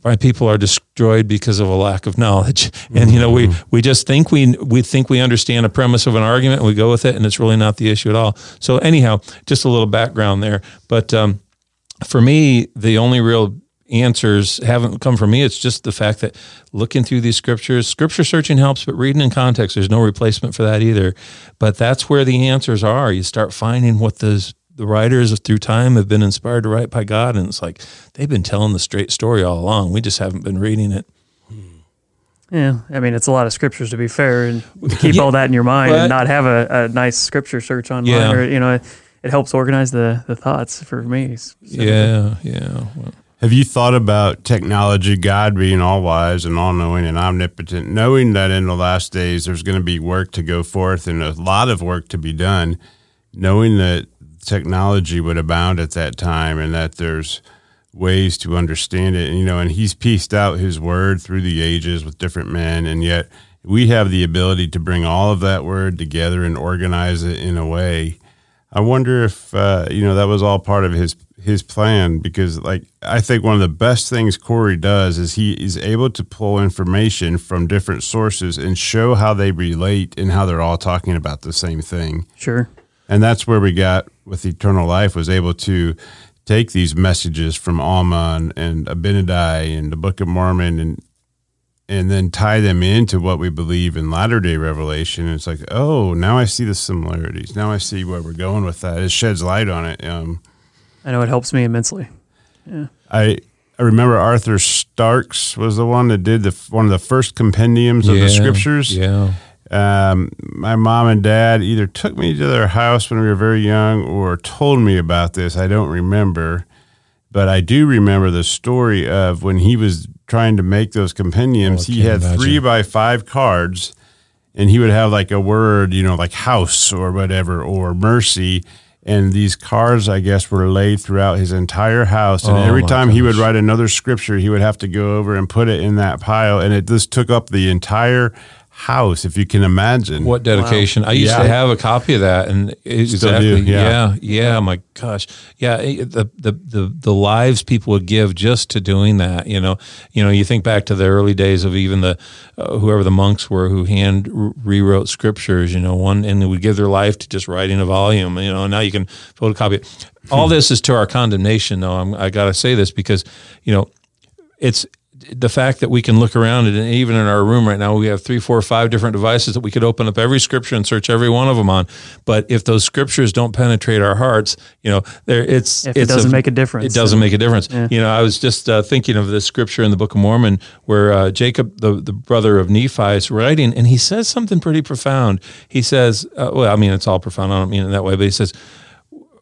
my people are destroyed because of a lack of knowledge. And you know, we mm-hmm. we just think we we think we understand a premise of an argument and we go with it, and it's really not the issue at all. So anyhow, just a little background there. But um, for me, the only real answers haven't come from me. It's just the fact that looking through these scriptures, scripture searching helps, but reading in context, there's no replacement for that either. But that's where the answers are. You start finding what the the writers through time have been inspired to write by God, and it's like they've been telling the straight story all along. We just haven't been reading it. Hmm.
Yeah, I mean it's a lot of scriptures to be fair, and keep yeah, all that in your mind and not have a, a nice scripture search online. Yeah. Or, you know, it, it, helps organize the the thoughts for me.
So. Yeah, yeah. Well,
have you thought about technology, God being all wise and all knowing and omnipotent, knowing that in the last days there's going to be work to go forth and a lot of work to be done, knowing that technology would abound at that time and that there's ways to understand it, and, you know, and he's pieced out his word through the ages with different men, and yet we have the ability to bring all of that word together and organize it in a way. I wonder if uh, you know that was all part of his his plan because like I think one of the best things Corey does is he is able to pull information from different sources and show how they relate and how they're all talking about the same thing.
Sure.
And that's where we got with eternal life was able to take these messages from Alma and, and Abinadi and the Book of Mormon and and then tie them into what we believe in latter day revelation. And it's like, oh, now I see the similarities. Now I see where we're going with that. It sheds light on it. Um,
I know it helps me immensely. Yeah.
I I remember Arthur Starks was the one that did the one of the first compendiums of
yeah,
the scriptures.
Yeah.
Um, my mom and dad either took me to their house when we were very young or told me about this. I don't remember, but I do remember the story of when he was trying to make those compendiums. Oh, he had imagine. three by five cards, and he would have like a word, you know, like house or whatever, or mercy and these cards, I guess, were laid throughout his entire house. And oh every time gosh. he would write another scripture, he would have to go over and put it in that pile. And it just took up the entire house, if you can imagine.
What dedication? Wow. I used yeah. to have a copy of that, and exactly, do, yeah. yeah, yeah. My gosh, yeah. The, the the the lives people would give just to doing that. You know, you know. You think back to the early days of even the uh, whoever the monks were who hand rewrote scriptures. You know, one and they would give their life to just writing a volume. You know, now you can photocopy it. All this is to our condemnation, though. I'm, I got to say this because you know it's the fact that we can look around and even in our room right now we have three four five different devices that we could open up every scripture and search every one of them on. But if those scriptures don't penetrate our hearts you know there it's
if it doesn't a, make a difference.
It doesn't make a difference. Yeah. you know i was just uh, thinking of this scripture in the book of mormon where uh, jacob the, the brother of nephi is writing and he says something pretty profound. He says uh, well i mean it's all profound. I don't mean it that way but he says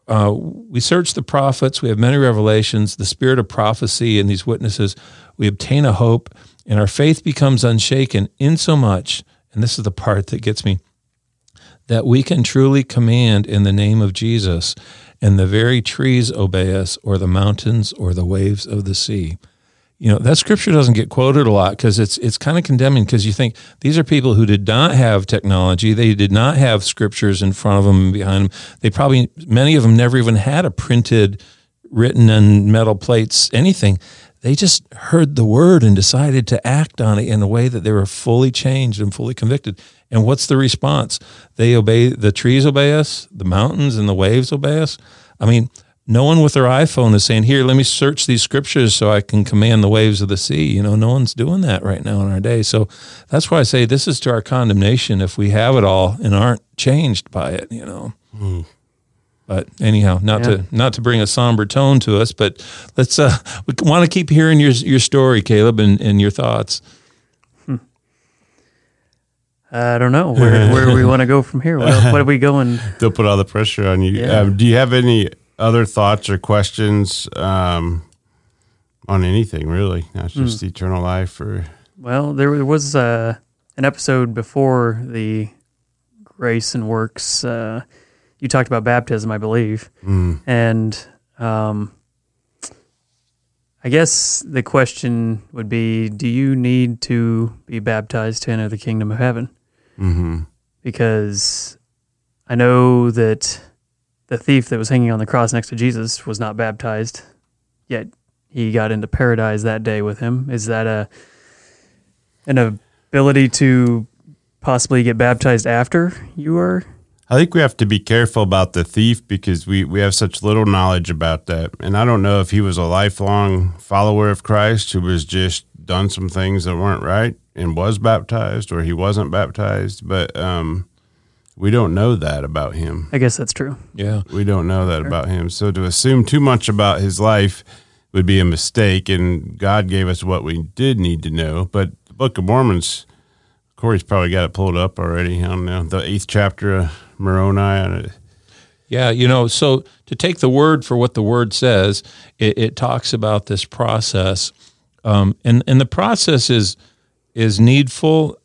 uh, we search the prophets. We have many revelations, the spirit of prophecy, and these witnesses we obtain a hope, and our faith becomes unshaken insomuch, and this is the part that gets me, that we can truly command in the name of Jesus, and the very trees obey us, or the mountains, or the waves of the sea. You know that scripture doesn't get quoted a lot because it's it's kind of condemning because you think these are people who did not have technology, they did not have scriptures in front of them and behind them. They probably many of them never even had a printed, written on metal plates anything they just heard the word and decided to act on it in a way that they were fully changed and fully convicted. And what's the response? They obey, the trees obey us, the mountains and the waves obey us. I mean, no one with their iPhone is saying, Here, let me search these scriptures so I can command the waves of the sea. You know, no one's doing that right now in our day. So that's why I say this is to our condemnation if we have it all and aren't changed by it, you know. Mm. But anyhow, not yeah. to not to bring a somber tone to us, but let's uh, we want to keep hearing your your story, Caleb, and, and your thoughts. Hmm.
I don't know where where we want to go from here. What, what are we going?
Don't put all the pressure on you. Yeah. Um, do you have any other thoughts or questions um, on anything really? Not hmm. just hmm. eternal life or.
Well, there was uh, an episode before the grace and works. Uh, you talked about baptism, I believe, mm. and um, I guess the question would be: Do you need to be baptized to enter the kingdom of heaven? Mm-hmm. Because I know that the thief that was hanging on the cross next to Jesus was not baptized, yet he got into paradise that day with him. Is that a an ability to possibly get baptized after you are
I think we have to be careful about the thief because we, we have such little knowledge about that. And I don't know if he was a lifelong follower of Christ who was just done some things that weren't right and was baptized or he wasn't baptized. But um, we don't know that about him.
I guess that's true.
Yeah.
We don't know that sure. about him. So to assume too much about his life would be a mistake. And God gave us what we did need to know. But the Book of Mormon's, Corey's probably got it pulled up already. I don't know. The eighth chapter of Moroni.
Yeah, you know, so to take the word for what the word says, it, it talks about this process, um, and and the process is is needful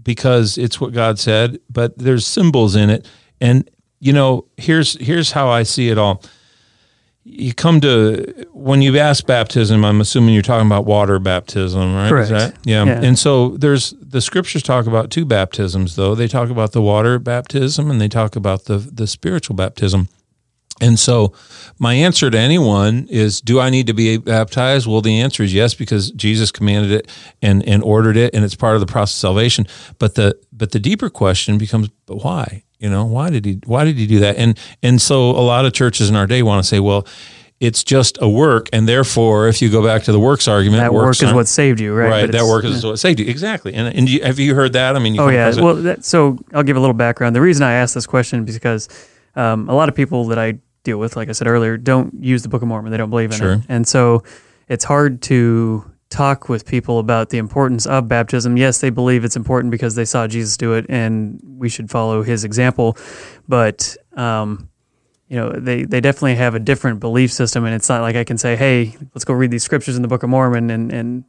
because it's what God said, but there's symbols in it, and you know, here's here's how I see it all you come to when you've asked baptism i'm assuming you're talking about water baptism right
Correct. That,
yeah. yeah. and so there's the scriptures talk about two baptisms though they talk about the water baptism and they talk about the the spiritual baptism and so my answer to anyone is do I need to be baptized? Well, the answer is yes because Jesus commanded it and, and ordered it and it's part of the process of salvation. But the but the deeper question becomes but why? You know, why did he why did he do that? And and so a lot of churches in our day want to say, well, it's just a work, and therefore, if you go back to the works argument,
that work is what saved you, right?
Right, that work is yeah. what saved you, exactly. And, and you, have you heard that? I mean,
oh yeah. Well, that, so I'll give a little background. The reason I asked this question is because um, a lot of people that I deal with, like I said earlier, don't use the Book of Mormon. They don't believe in sure. it, and so it's hard to talk with people about the importance of baptism. Yes, they believe it's important because they saw Jesus do it and we should follow his example. But, um, you know, they, they definitely have a different belief system. And it's not like I can say, hey, let's go read these scriptures in the Book of Mormon and, and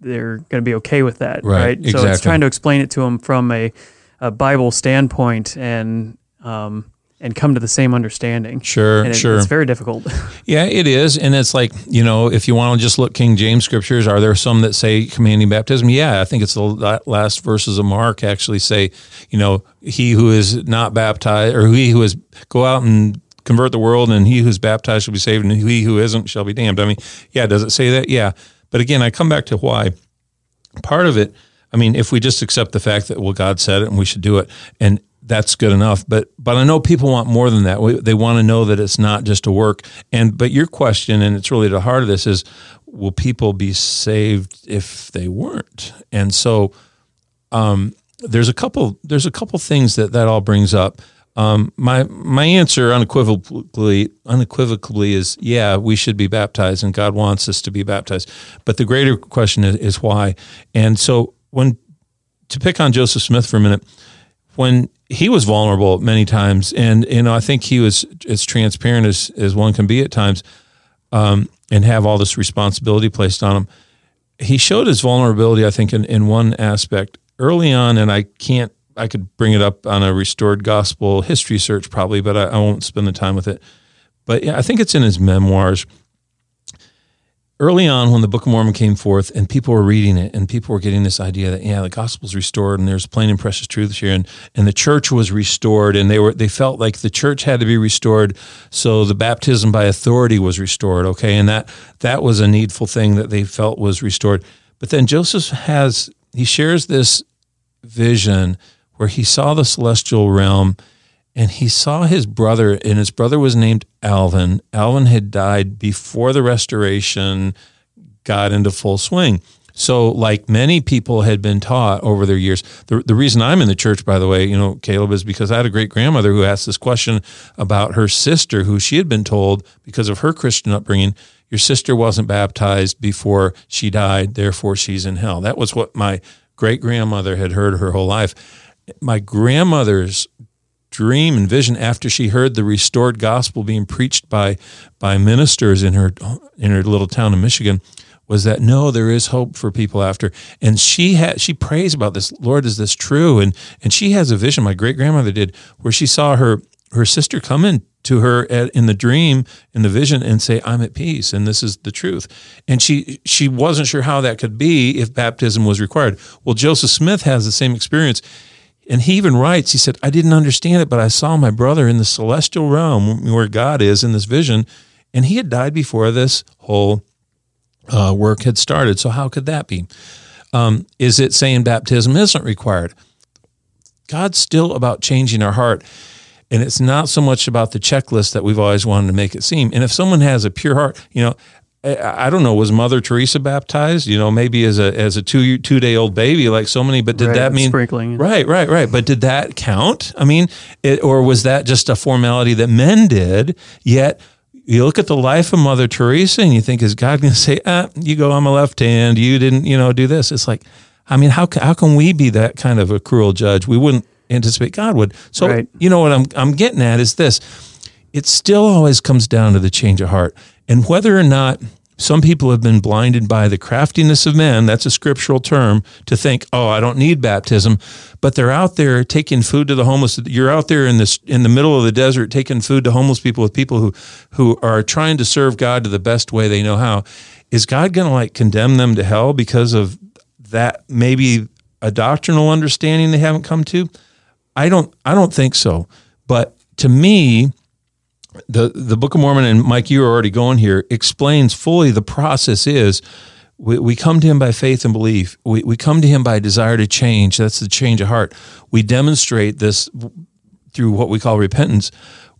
they're going to be okay with that. Right. right?
Exactly.
So it's trying to explain it to them from a, a Bible standpoint and, um, and come to the same understanding.
Sure,
and it,
sure.
It's very difficult.
Yeah, it is. And it's like, you know, if you want to just look King James scriptures, are there some that say commanding baptism? Yeah, I think it's the last verses of Mark actually say, you know, he who is not baptized or he who is go out and convert the world and he who's baptized shall be saved and he who isn't shall be damned. I mean, yeah, does it say that? Yeah. But again, I come back to why part of it, I mean, if we just accept the fact that well God said it and we should do it and that's good enough. But but I know people want more than that. They want to know that it's not just a work. And but your question, and it's really the heart of this, is will people be saved if they weren't? And so um, there's a couple there's a couple things that that all brings up. Um, my my answer unequivocally unequivocally is yeah we should be baptized and God wants us to be baptized. But the greater question is, is why. And so when to pick on Joseph Smith for a minute, when he was vulnerable many times, and you know I think he was as transparent as as one can be at times, um, and have all this responsibility placed on him. He showed his vulnerability, I think, in, in one aspect early on, and I can't. I could bring it up on a restored gospel history search probably, but I, I won't spend the time with it. But yeah, I think it's in his memoirs early on when the Book of Mormon came forth and people were reading it and people were getting this idea that yeah the gospel's restored and there's plain and precious truths here and and the church was restored and they were they felt like the church had to be restored. So the baptism by authority was restored okay? And that that was a needful thing that they felt was restored. But then Joseph has he shares this vision where he saw the celestial realm and he saw his brother, and his brother was named Alvin. Alvin had died before the restoration got into full swing. So, like many people had been taught over their years, the, the reason I'm in the church, by the way, you know, Caleb, is because I had a great grandmother who asked this question about her sister, who she had been told because of her Christian upbringing, your sister wasn't baptized before she died, therefore she's in hell. That was what my great grandmother had heard her whole life. My grandmother's dream and vision after she heard the restored gospel being preached by by ministers in her in her little town in Michigan was that no there is hope for people after. And she had she prays about this lord is this true? And and she has a vision my great grandmother did where she saw her her sister come in to her at, in the dream in the vision and say i'm at peace and this is the truth. And she she wasn't sure how that could be if baptism was required. Well joseph smith has the same experience and he even writes, he said, I didn't understand it, but I saw my brother in the celestial realm where God is in this vision, and he had died before this whole uh, work had started. So, how could that be? Um, is it saying baptism isn't required? God's still about changing our heart. And it's not so much about the checklist that we've always wanted to make it seem. And if someone has a pure heart, you know, I don't know. Was Mother Teresa baptized? You know, maybe as a as a two two day old baby, like so many. But did
right,
that mean
sprinkling?
Right, right, right. But did that count? I mean, it, or was that just a formality that men did? Yet you look at the life of Mother Teresa and you think, is God going to say, ah, "You go on my left hand. You didn't, you know, do this"? It's like, I mean, how how can we be that kind of a cruel judge? We wouldn't anticipate God would. So
right.
you know what I'm I'm getting at is this: it still always comes down to the change of heart. And whether or not some people have been blinded by the craftiness of men, that's a scriptural term, to think, oh, I don't need baptism. But they're out there taking food to the homeless. You're out there in this in the middle of the desert taking food to homeless people with people who who are trying to serve God to the best way they know how. Is God gonna like condemn them to hell because of that maybe a doctrinal understanding they haven't come to? I don't I don't think so. But to me, the the Book of Mormon and Mike, you are already going here, explains fully the process is we, we come to him by faith and belief. We, we come to him by desire to change. That's the change of heart. We demonstrate this through what we call repentance.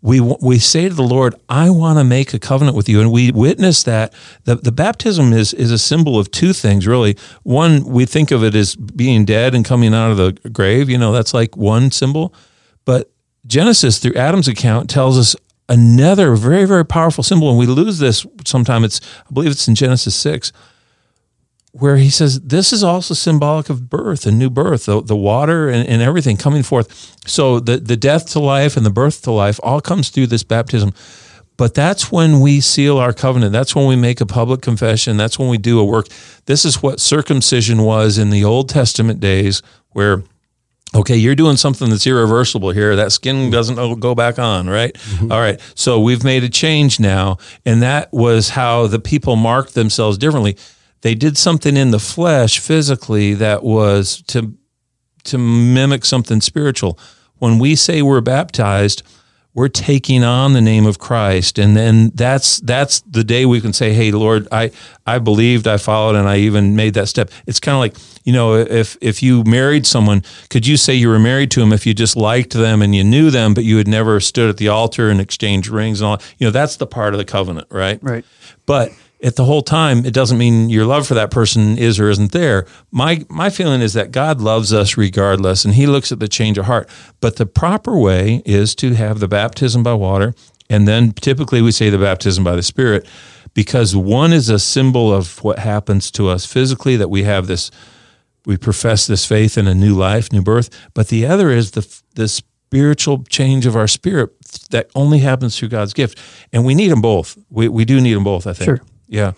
We, we say to the Lord, I want to make a covenant with you. And we witness that the, the baptism is, is a symbol of two things, really. One, we think of it as being dead and coming out of the grave. You know, that's like one symbol. But Genesis, through Adam's account, tells us another very, very powerful symbol. And we lose this sometime. It's, I believe it's in Genesis 6, where he says, This is also symbolic of birth and new birth, the, the water and, and everything coming forth. So the, the death to life and the birth to life all comes through this baptism. But that's when we seal our covenant. That's when we make a public confession. That's when we do a work. This is what circumcision was in the Old Testament days, where okay, you're doing something that's irreversible here. That skin doesn't go back on, right? Mm-hmm. All right. So we've made a change now. And that was how the people marked themselves differently. They did something in the flesh physically that was to, to mimic something spiritual. When we say we're baptized, we're taking on the name of Christ. And then that's that's the day we can say, Hey Lord, I, I believed, I followed, and I even made that step. It's kind of like, you know, if if you married someone, could you say you were married to them if you just liked them and you knew them, but you had never stood at the altar and exchanged rings and all you know, that's the part of the covenant, right?
Right.
But at the whole time, it doesn't mean your love for that person is or isn't there. My my feeling is that God loves us regardless, and He looks at the change of heart. But the proper way is to have the baptism by water, and then typically we say the baptism by the Spirit, because one is a symbol of what happens to us physically that we have this, we profess this faith in a new life, new birth. But the other is the the spiritual change of our spirit that only happens through God's gift, and we need them both. We we do need them both. I think.
Sure.
Yeah.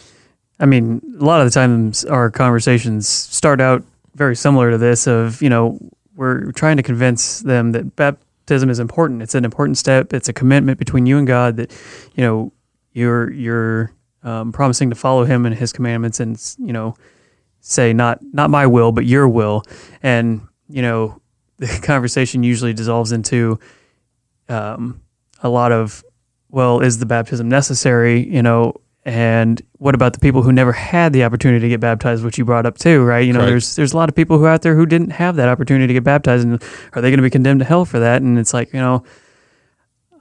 I mean, a lot of the times our conversations start out very similar to this of, you know, we're trying to convince them that baptism is important. It's an important step. It's a commitment between you and God that, you know, you're you're um, promising to follow him and his commandments and, you know, say not not my will, but your will. And, you know, the conversation usually dissolves into um, a lot of, well, is the baptism necessary? You know, and what about the people who never had the opportunity to get baptized, which you brought up too, right? You know, there's there's a lot of people who out there who didn't have that opportunity to get baptized, and are they going to be condemned to hell for that? And it's like, you know,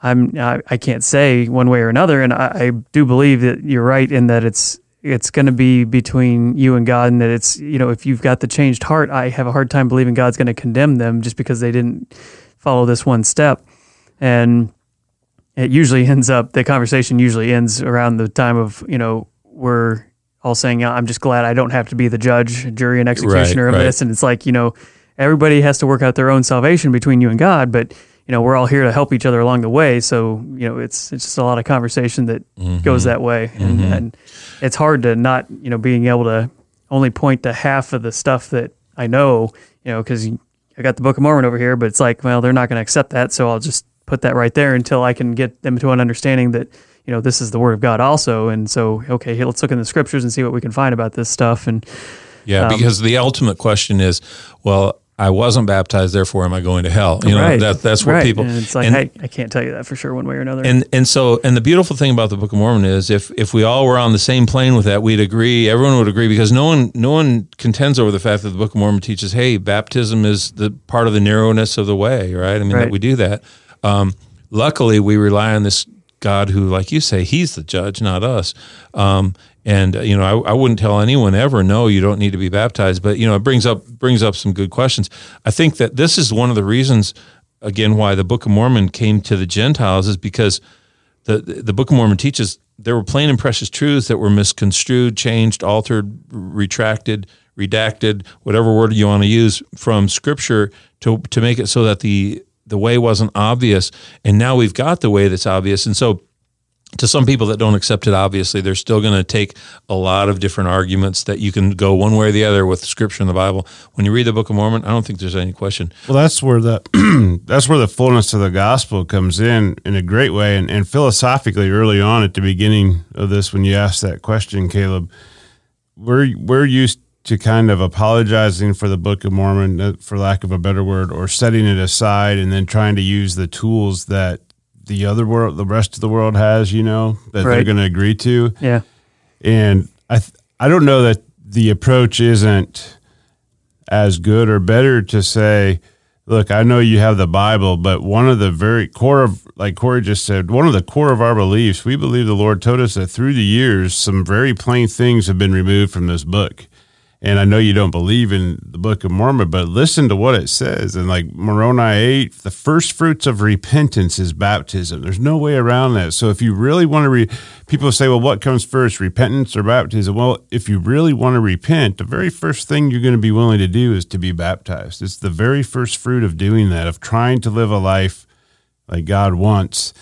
I'm I, I can't say one way or another, and I, I do believe that you're right in that it's it's going to be between you and God, and that it's you know if you've got the changed heart, I have a hard time believing God's going to condemn them just because they didn't follow this one step, and it usually ends up the conversation usually ends around the time of you know we're all saying I'm just glad I don't have to be the judge, jury, and executioner right, of right. this, and it's like you know everybody has to work out their own salvation between you and God, but you know we're all here to help each other along the way. So you know it's it's just a lot of conversation that mm-hmm. goes that way, and, mm-hmm. and it's hard to not you know being able to only point to half of the stuff that I know, you know, because I got the Book of Mormon over here, but it's like well they're not going to accept that, so I'll just put that right there until I can get them to an understanding that you know this is the word of God also. And so, okay, hey, let's look in the scriptures and see what we can find about this stuff. And
yeah, um, because the ultimate question is, well, I wasn't baptized, therefore am I going to hell? You
right.
know, that, that's what
right.
people.
And it's like and, I, I can't tell you that for sure, one way or another.
And and so and the beautiful thing about the Book of Mormon is if if we all were on the same plane with that, we'd agree. Everyone would agree because no one no one contends over the fact that the Book of Mormon teaches, hey, baptism is the part of the narrowness of the way, right? I mean, right. that we do that. Um, luckily, we rely on this God who, like you say, He's the judge, not us. Um, and uh, you know, I, I, wouldn't tell anyone ever, no, you don't need to be baptized. But you know, it brings up brings up some good questions. I think that this is one of the reasons, again, why the Book of Mormon came to the Gentiles is because the the Book of Mormon teaches there were plain and precious truths that were misconstrued, changed, altered, retracted, redacted, whatever word you want to use from Scripture to to make it so that the the way wasn't obvious, and now we've got the way that's obvious. And so, to some people that don't accept it, obviously, they're still going to take a lot of different arguments that you can go one way or the other with Scripture and the Bible. When you read the Book of Mormon, I don't think there's any question.
Well, that's where the that's where the fullness of the gospel comes in in a great way, and, and philosophically, early on at the beginning of this, when you asked that question, Caleb, we're we're used to kind of apologizing for the Book of Mormon, uh, for lack of a better word, or setting it aside and then trying to use the tools that the other world, the rest of the world has, you know, that right. they're going to agree to.
Yeah.
And I, th- I don't know that the approach isn't as good or better to say, look, I know you have the Bible, but one of the very core of, like Corey just said, one of the core of our beliefs, we believe the Lord told us that through the years, some very plain things have been removed from this book and I know you don't believe in the Book of Mormon, but listen to what it says. And like Moroni 8, the first fruits of repentance is baptism. There's no way around that. So if you really want to, re- people say, well, what comes first, repentance or baptism? Well, if you really want to repent, the very first thing you're going to be willing to do is to be baptized. It's the very first fruit of doing that, of trying to live a life like God wants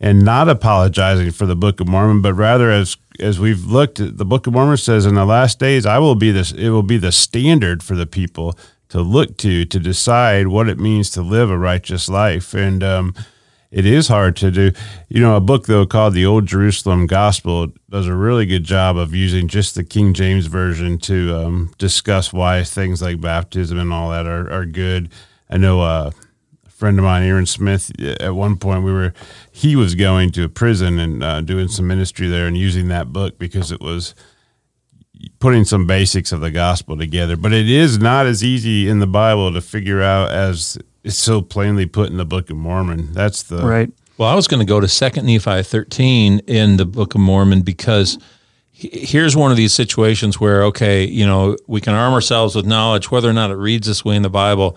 and not apologizing for the Book of Mormon, but rather as as we've looked the Book of Mormon says in the last days, I will be this it will be the standard for the people to look to to decide what it means to live a righteous life. And um, it is hard to do. You know, a book though called the Old Jerusalem Gospel does a really good job of using just the King James version to um, discuss why things like baptism and all that are, are good. I know uh, friend of mine, Aaron Smith, at one point we were he was going to a prison and uh, doing some ministry there and using that book because it was putting some basics of the gospel together. But it is not as easy in the Bible to figure out as it's so plainly put in the Book of Mormon. That's the
right.
Well, I was going to go to Second Nephi thirteen in the Book of Mormon because here's one of these situations where okay, you know, we can arm ourselves with knowledge, whether or not it reads this way in the Bible.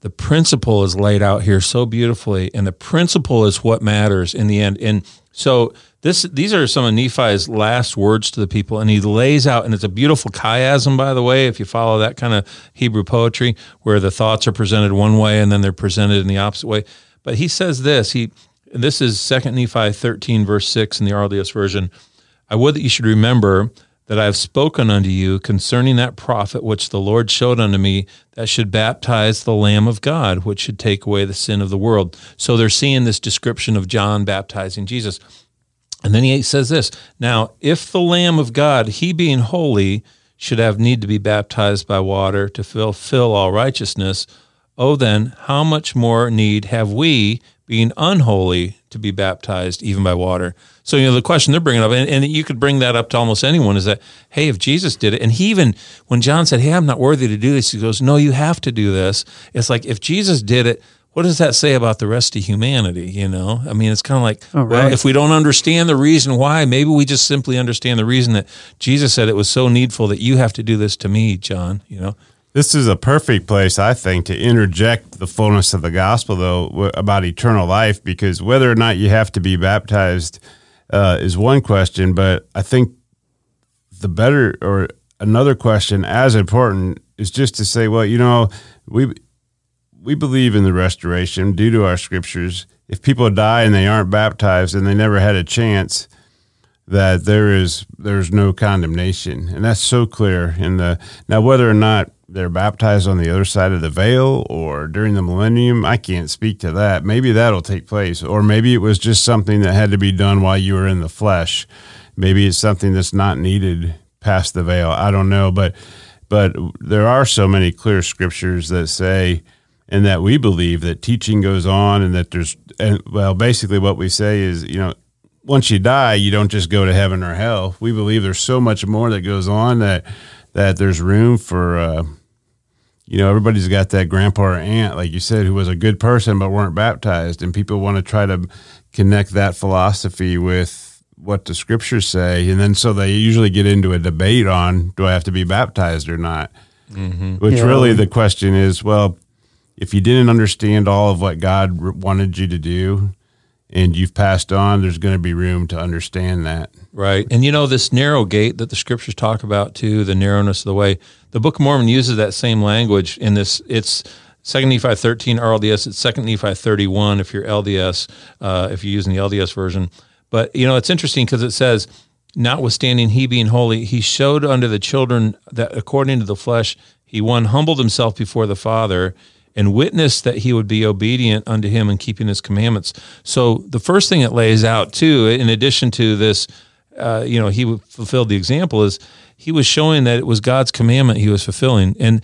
The principle is laid out here so beautifully, and the principle is what matters in the end. And so this these are some of Nephi's last words to the people, and he lays out, and it's a beautiful chiasm, by the way, if you follow that kind of Hebrew poetry, where the thoughts are presented one way and then they're presented in the opposite way. But he says this. He this is Second Nephi thirteen verse six in the RLDS version. I would that you should remember that I have spoken unto you concerning that prophet which the Lord showed unto me that should baptize the Lamb of God, which should take away the sin of the world. So they're seeing this description of John baptizing Jesus. And then he says this Now, if the Lamb of God, he being holy, should have need to be baptized by water to fulfill all righteousness, oh, then how much more need have we, being unholy, to be baptized even by water? So, you know, the question they're bringing up, and, and you could bring that up to almost anyone, is that, hey, if Jesus did it, and he even, when John said, hey, I'm not worthy to do this, he goes, no, you have to do this. It's like, if Jesus did it, what does that say about the rest of humanity? You know, I mean, it's kind of like, oh, right. well, if we don't understand the reason why, maybe we just simply understand the reason that Jesus said it was so needful that you have to do this to me, John. You know,
this is a perfect place, I think, to interject the fullness of the gospel, though, about eternal life, because whether or not you have to be baptized uh, is one question, but I think the better or another question as important is just to say, well, you know, we we believe in the restoration due to our scriptures. If people die and they aren't baptized and they never had a chance, that there is there's no condemnation, and that's so clear in the now whether or not they're baptized on the other side of the veil or during the millennium, I can't speak to that. Maybe that'll take place, or maybe it was just something that had to be done while you were in the flesh. Maybe it's something that's not needed past the veil. I don't know, but but there are so many clear scriptures that say and that we believe that teaching goes on and that there's and well basically what we say is you know once you die you don't just go to heaven or hell we believe there's so much more that goes on that that there's room for uh, you know everybody's got that grandpa or aunt like you said who was a good person but weren't baptized and people want to try to connect that philosophy with what the scriptures say and then so they usually get into a debate on do i have to be baptized or not mm-hmm. which yeah. really the question is well if you didn't understand all of what God wanted you to do and you've passed on, there's going to be room to understand that.
Right. And you know, this narrow gate that the scriptures talk about too, the narrowness of the way, the Book of Mormon uses that same language in this. It's Second Nephi 13 RLDS, it's Second Nephi 31 if you're LDS, uh, if you're using the LDS version. But, you know, it's interesting because it says, notwithstanding he being holy, he showed unto the children that according to the flesh, he one humbled himself before the Father and witnessed that he would be obedient unto him and keeping his commandments. So the first thing it lays out too, in addition to this, uh, you know, he fulfilled the example is he was showing that it was God's commandment he was fulfilling, and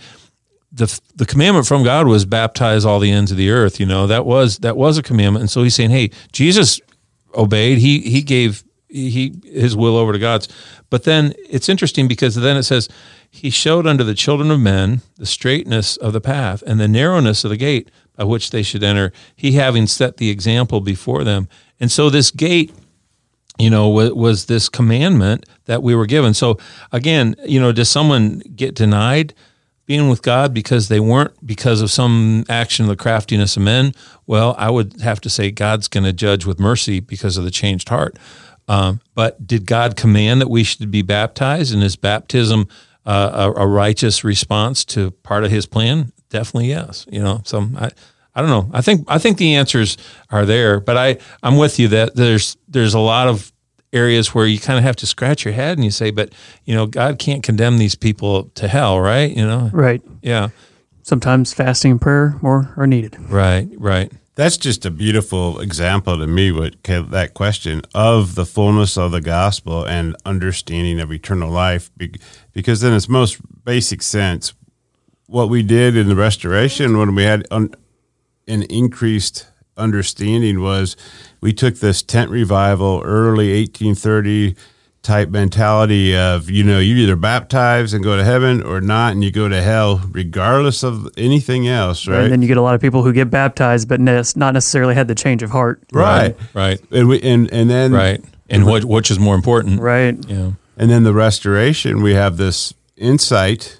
the the commandment from God was baptize all the ends of the earth. You know that was that was a commandment, and so he's saying, hey, Jesus obeyed. He he gave he his will over to God's. But then it's interesting because then it says he showed unto the children of men the straitness of the path and the narrowness of the gate by which they should enter, he having set the example before them. And so this gate, you know, was, this commandment that we were given. So again, you know, does someone get denied being with God because they weren't because of some action of the craftiness of men? Well, I would have to say God's going to judge with mercy because of the changed heart. Um, but did God command that we should be baptized? And is baptism uh, a, a, righteous response to part of His plan? Definitely yes. You know, so I, I don't know. I think I think the answers are there, but I I'm with you that there's there's a lot of areas where you kind of have to scratch your head and you say, but you know, God can't condemn these people to hell, right? You know,
right?
Yeah.
sometimes fasting and prayer more are needed.
Right, right.
That's just a beautiful example to me. What that question of the fullness of the gospel and understanding of eternal life, because in its most basic sense, what we did in the restoration when we had an increased understanding was we took this tent revival early 1830 type mentality of you know you either baptize and go to heaven or not and you go to hell regardless of anything else right
and then you get a lot of people who get baptized but not necessarily had the change of heart.
Right
right.
And we and, and then
right and what which is more important.
Right.
Yeah.
And then the restoration we have this insight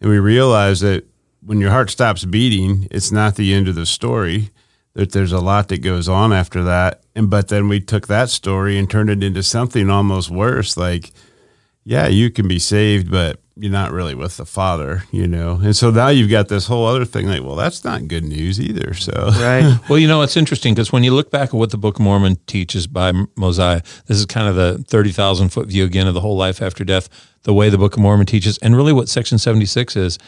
and we realize that when your heart stops beating it's not the end of the story that there's a lot that goes on after that. And but then we took that story and turned it into something almost worse. Like, yeah, you can be saved, but you're not really with the Father, you know. And so now you've got this whole other thing. Like, well, that's not good news either. So
right.
well, you know, it's interesting because when you look back at what the Book of Mormon teaches by Mosiah, this is kind of the thirty thousand foot view again of the whole life after death. The way the Book of Mormon teaches, and really what Section seventy six is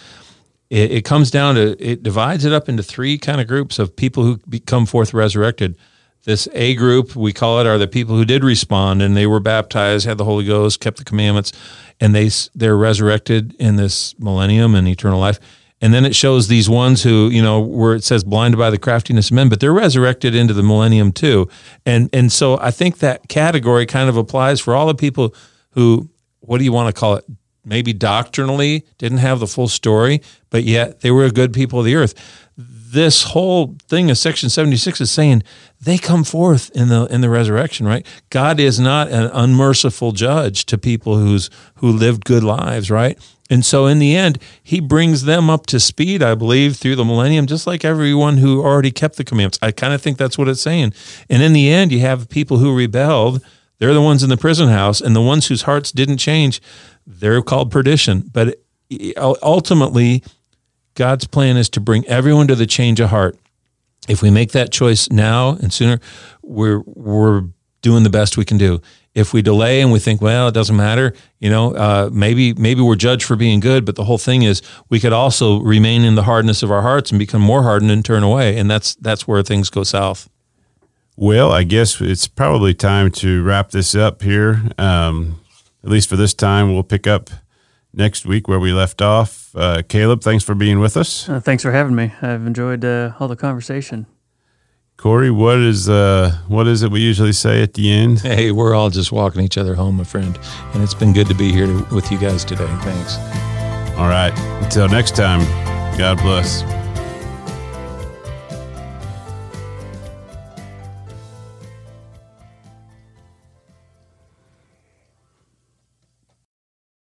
it, it, comes down to it divides it up into three kind of groups of people who come forth resurrected. This A group, we call it, are the people who did respond and they were baptized, had the Holy Ghost, kept the commandments, and they they're resurrected in this millennium and eternal life. And then it shows these ones who, you know, where it says blinded by the craftiness of men, but they're resurrected into the millennium too. And and so I think that category kind of applies for all the people who, what do you want to call it, maybe doctrinally didn't have the full story, but yet they were a good people of the earth. This whole thing of Section 76 is saying they come forth in the in the resurrection, right? God is not an unmerciful judge to people who's who lived good lives, right? And so in the end, he brings them up to speed, I believe, through the millennium, just like everyone who already kept the commandments. I kind of think that's what it's saying. And in the end, you have people who rebelled. They're the ones in the prison house, and the ones whose hearts didn't change, they're called perdition. But ultimately, God's plan is to bring everyone to the change of heart. If we make that choice now and sooner, we're we're doing the best we can do. If we delay and we think, well, it doesn't matter, you know, uh, maybe maybe we're judged for being good, but the whole thing is we could also remain in the hardness of our hearts and become more hardened and turn away, and that's that's where things go south.
Well, I guess it's probably time to wrap this up here. Um, at least for this time, we'll pick up next week where we left off. Uh, Caleb, thanks for being with us.
Uh, thanks for having me. I've enjoyed uh, all the conversation.
Corey, what is uh, what is it we usually say at the end?
Hey, we're all just walking each other home, my friend, and it's been good to be here to, with you guys today. Thanks.
All right. Until next time, God bless.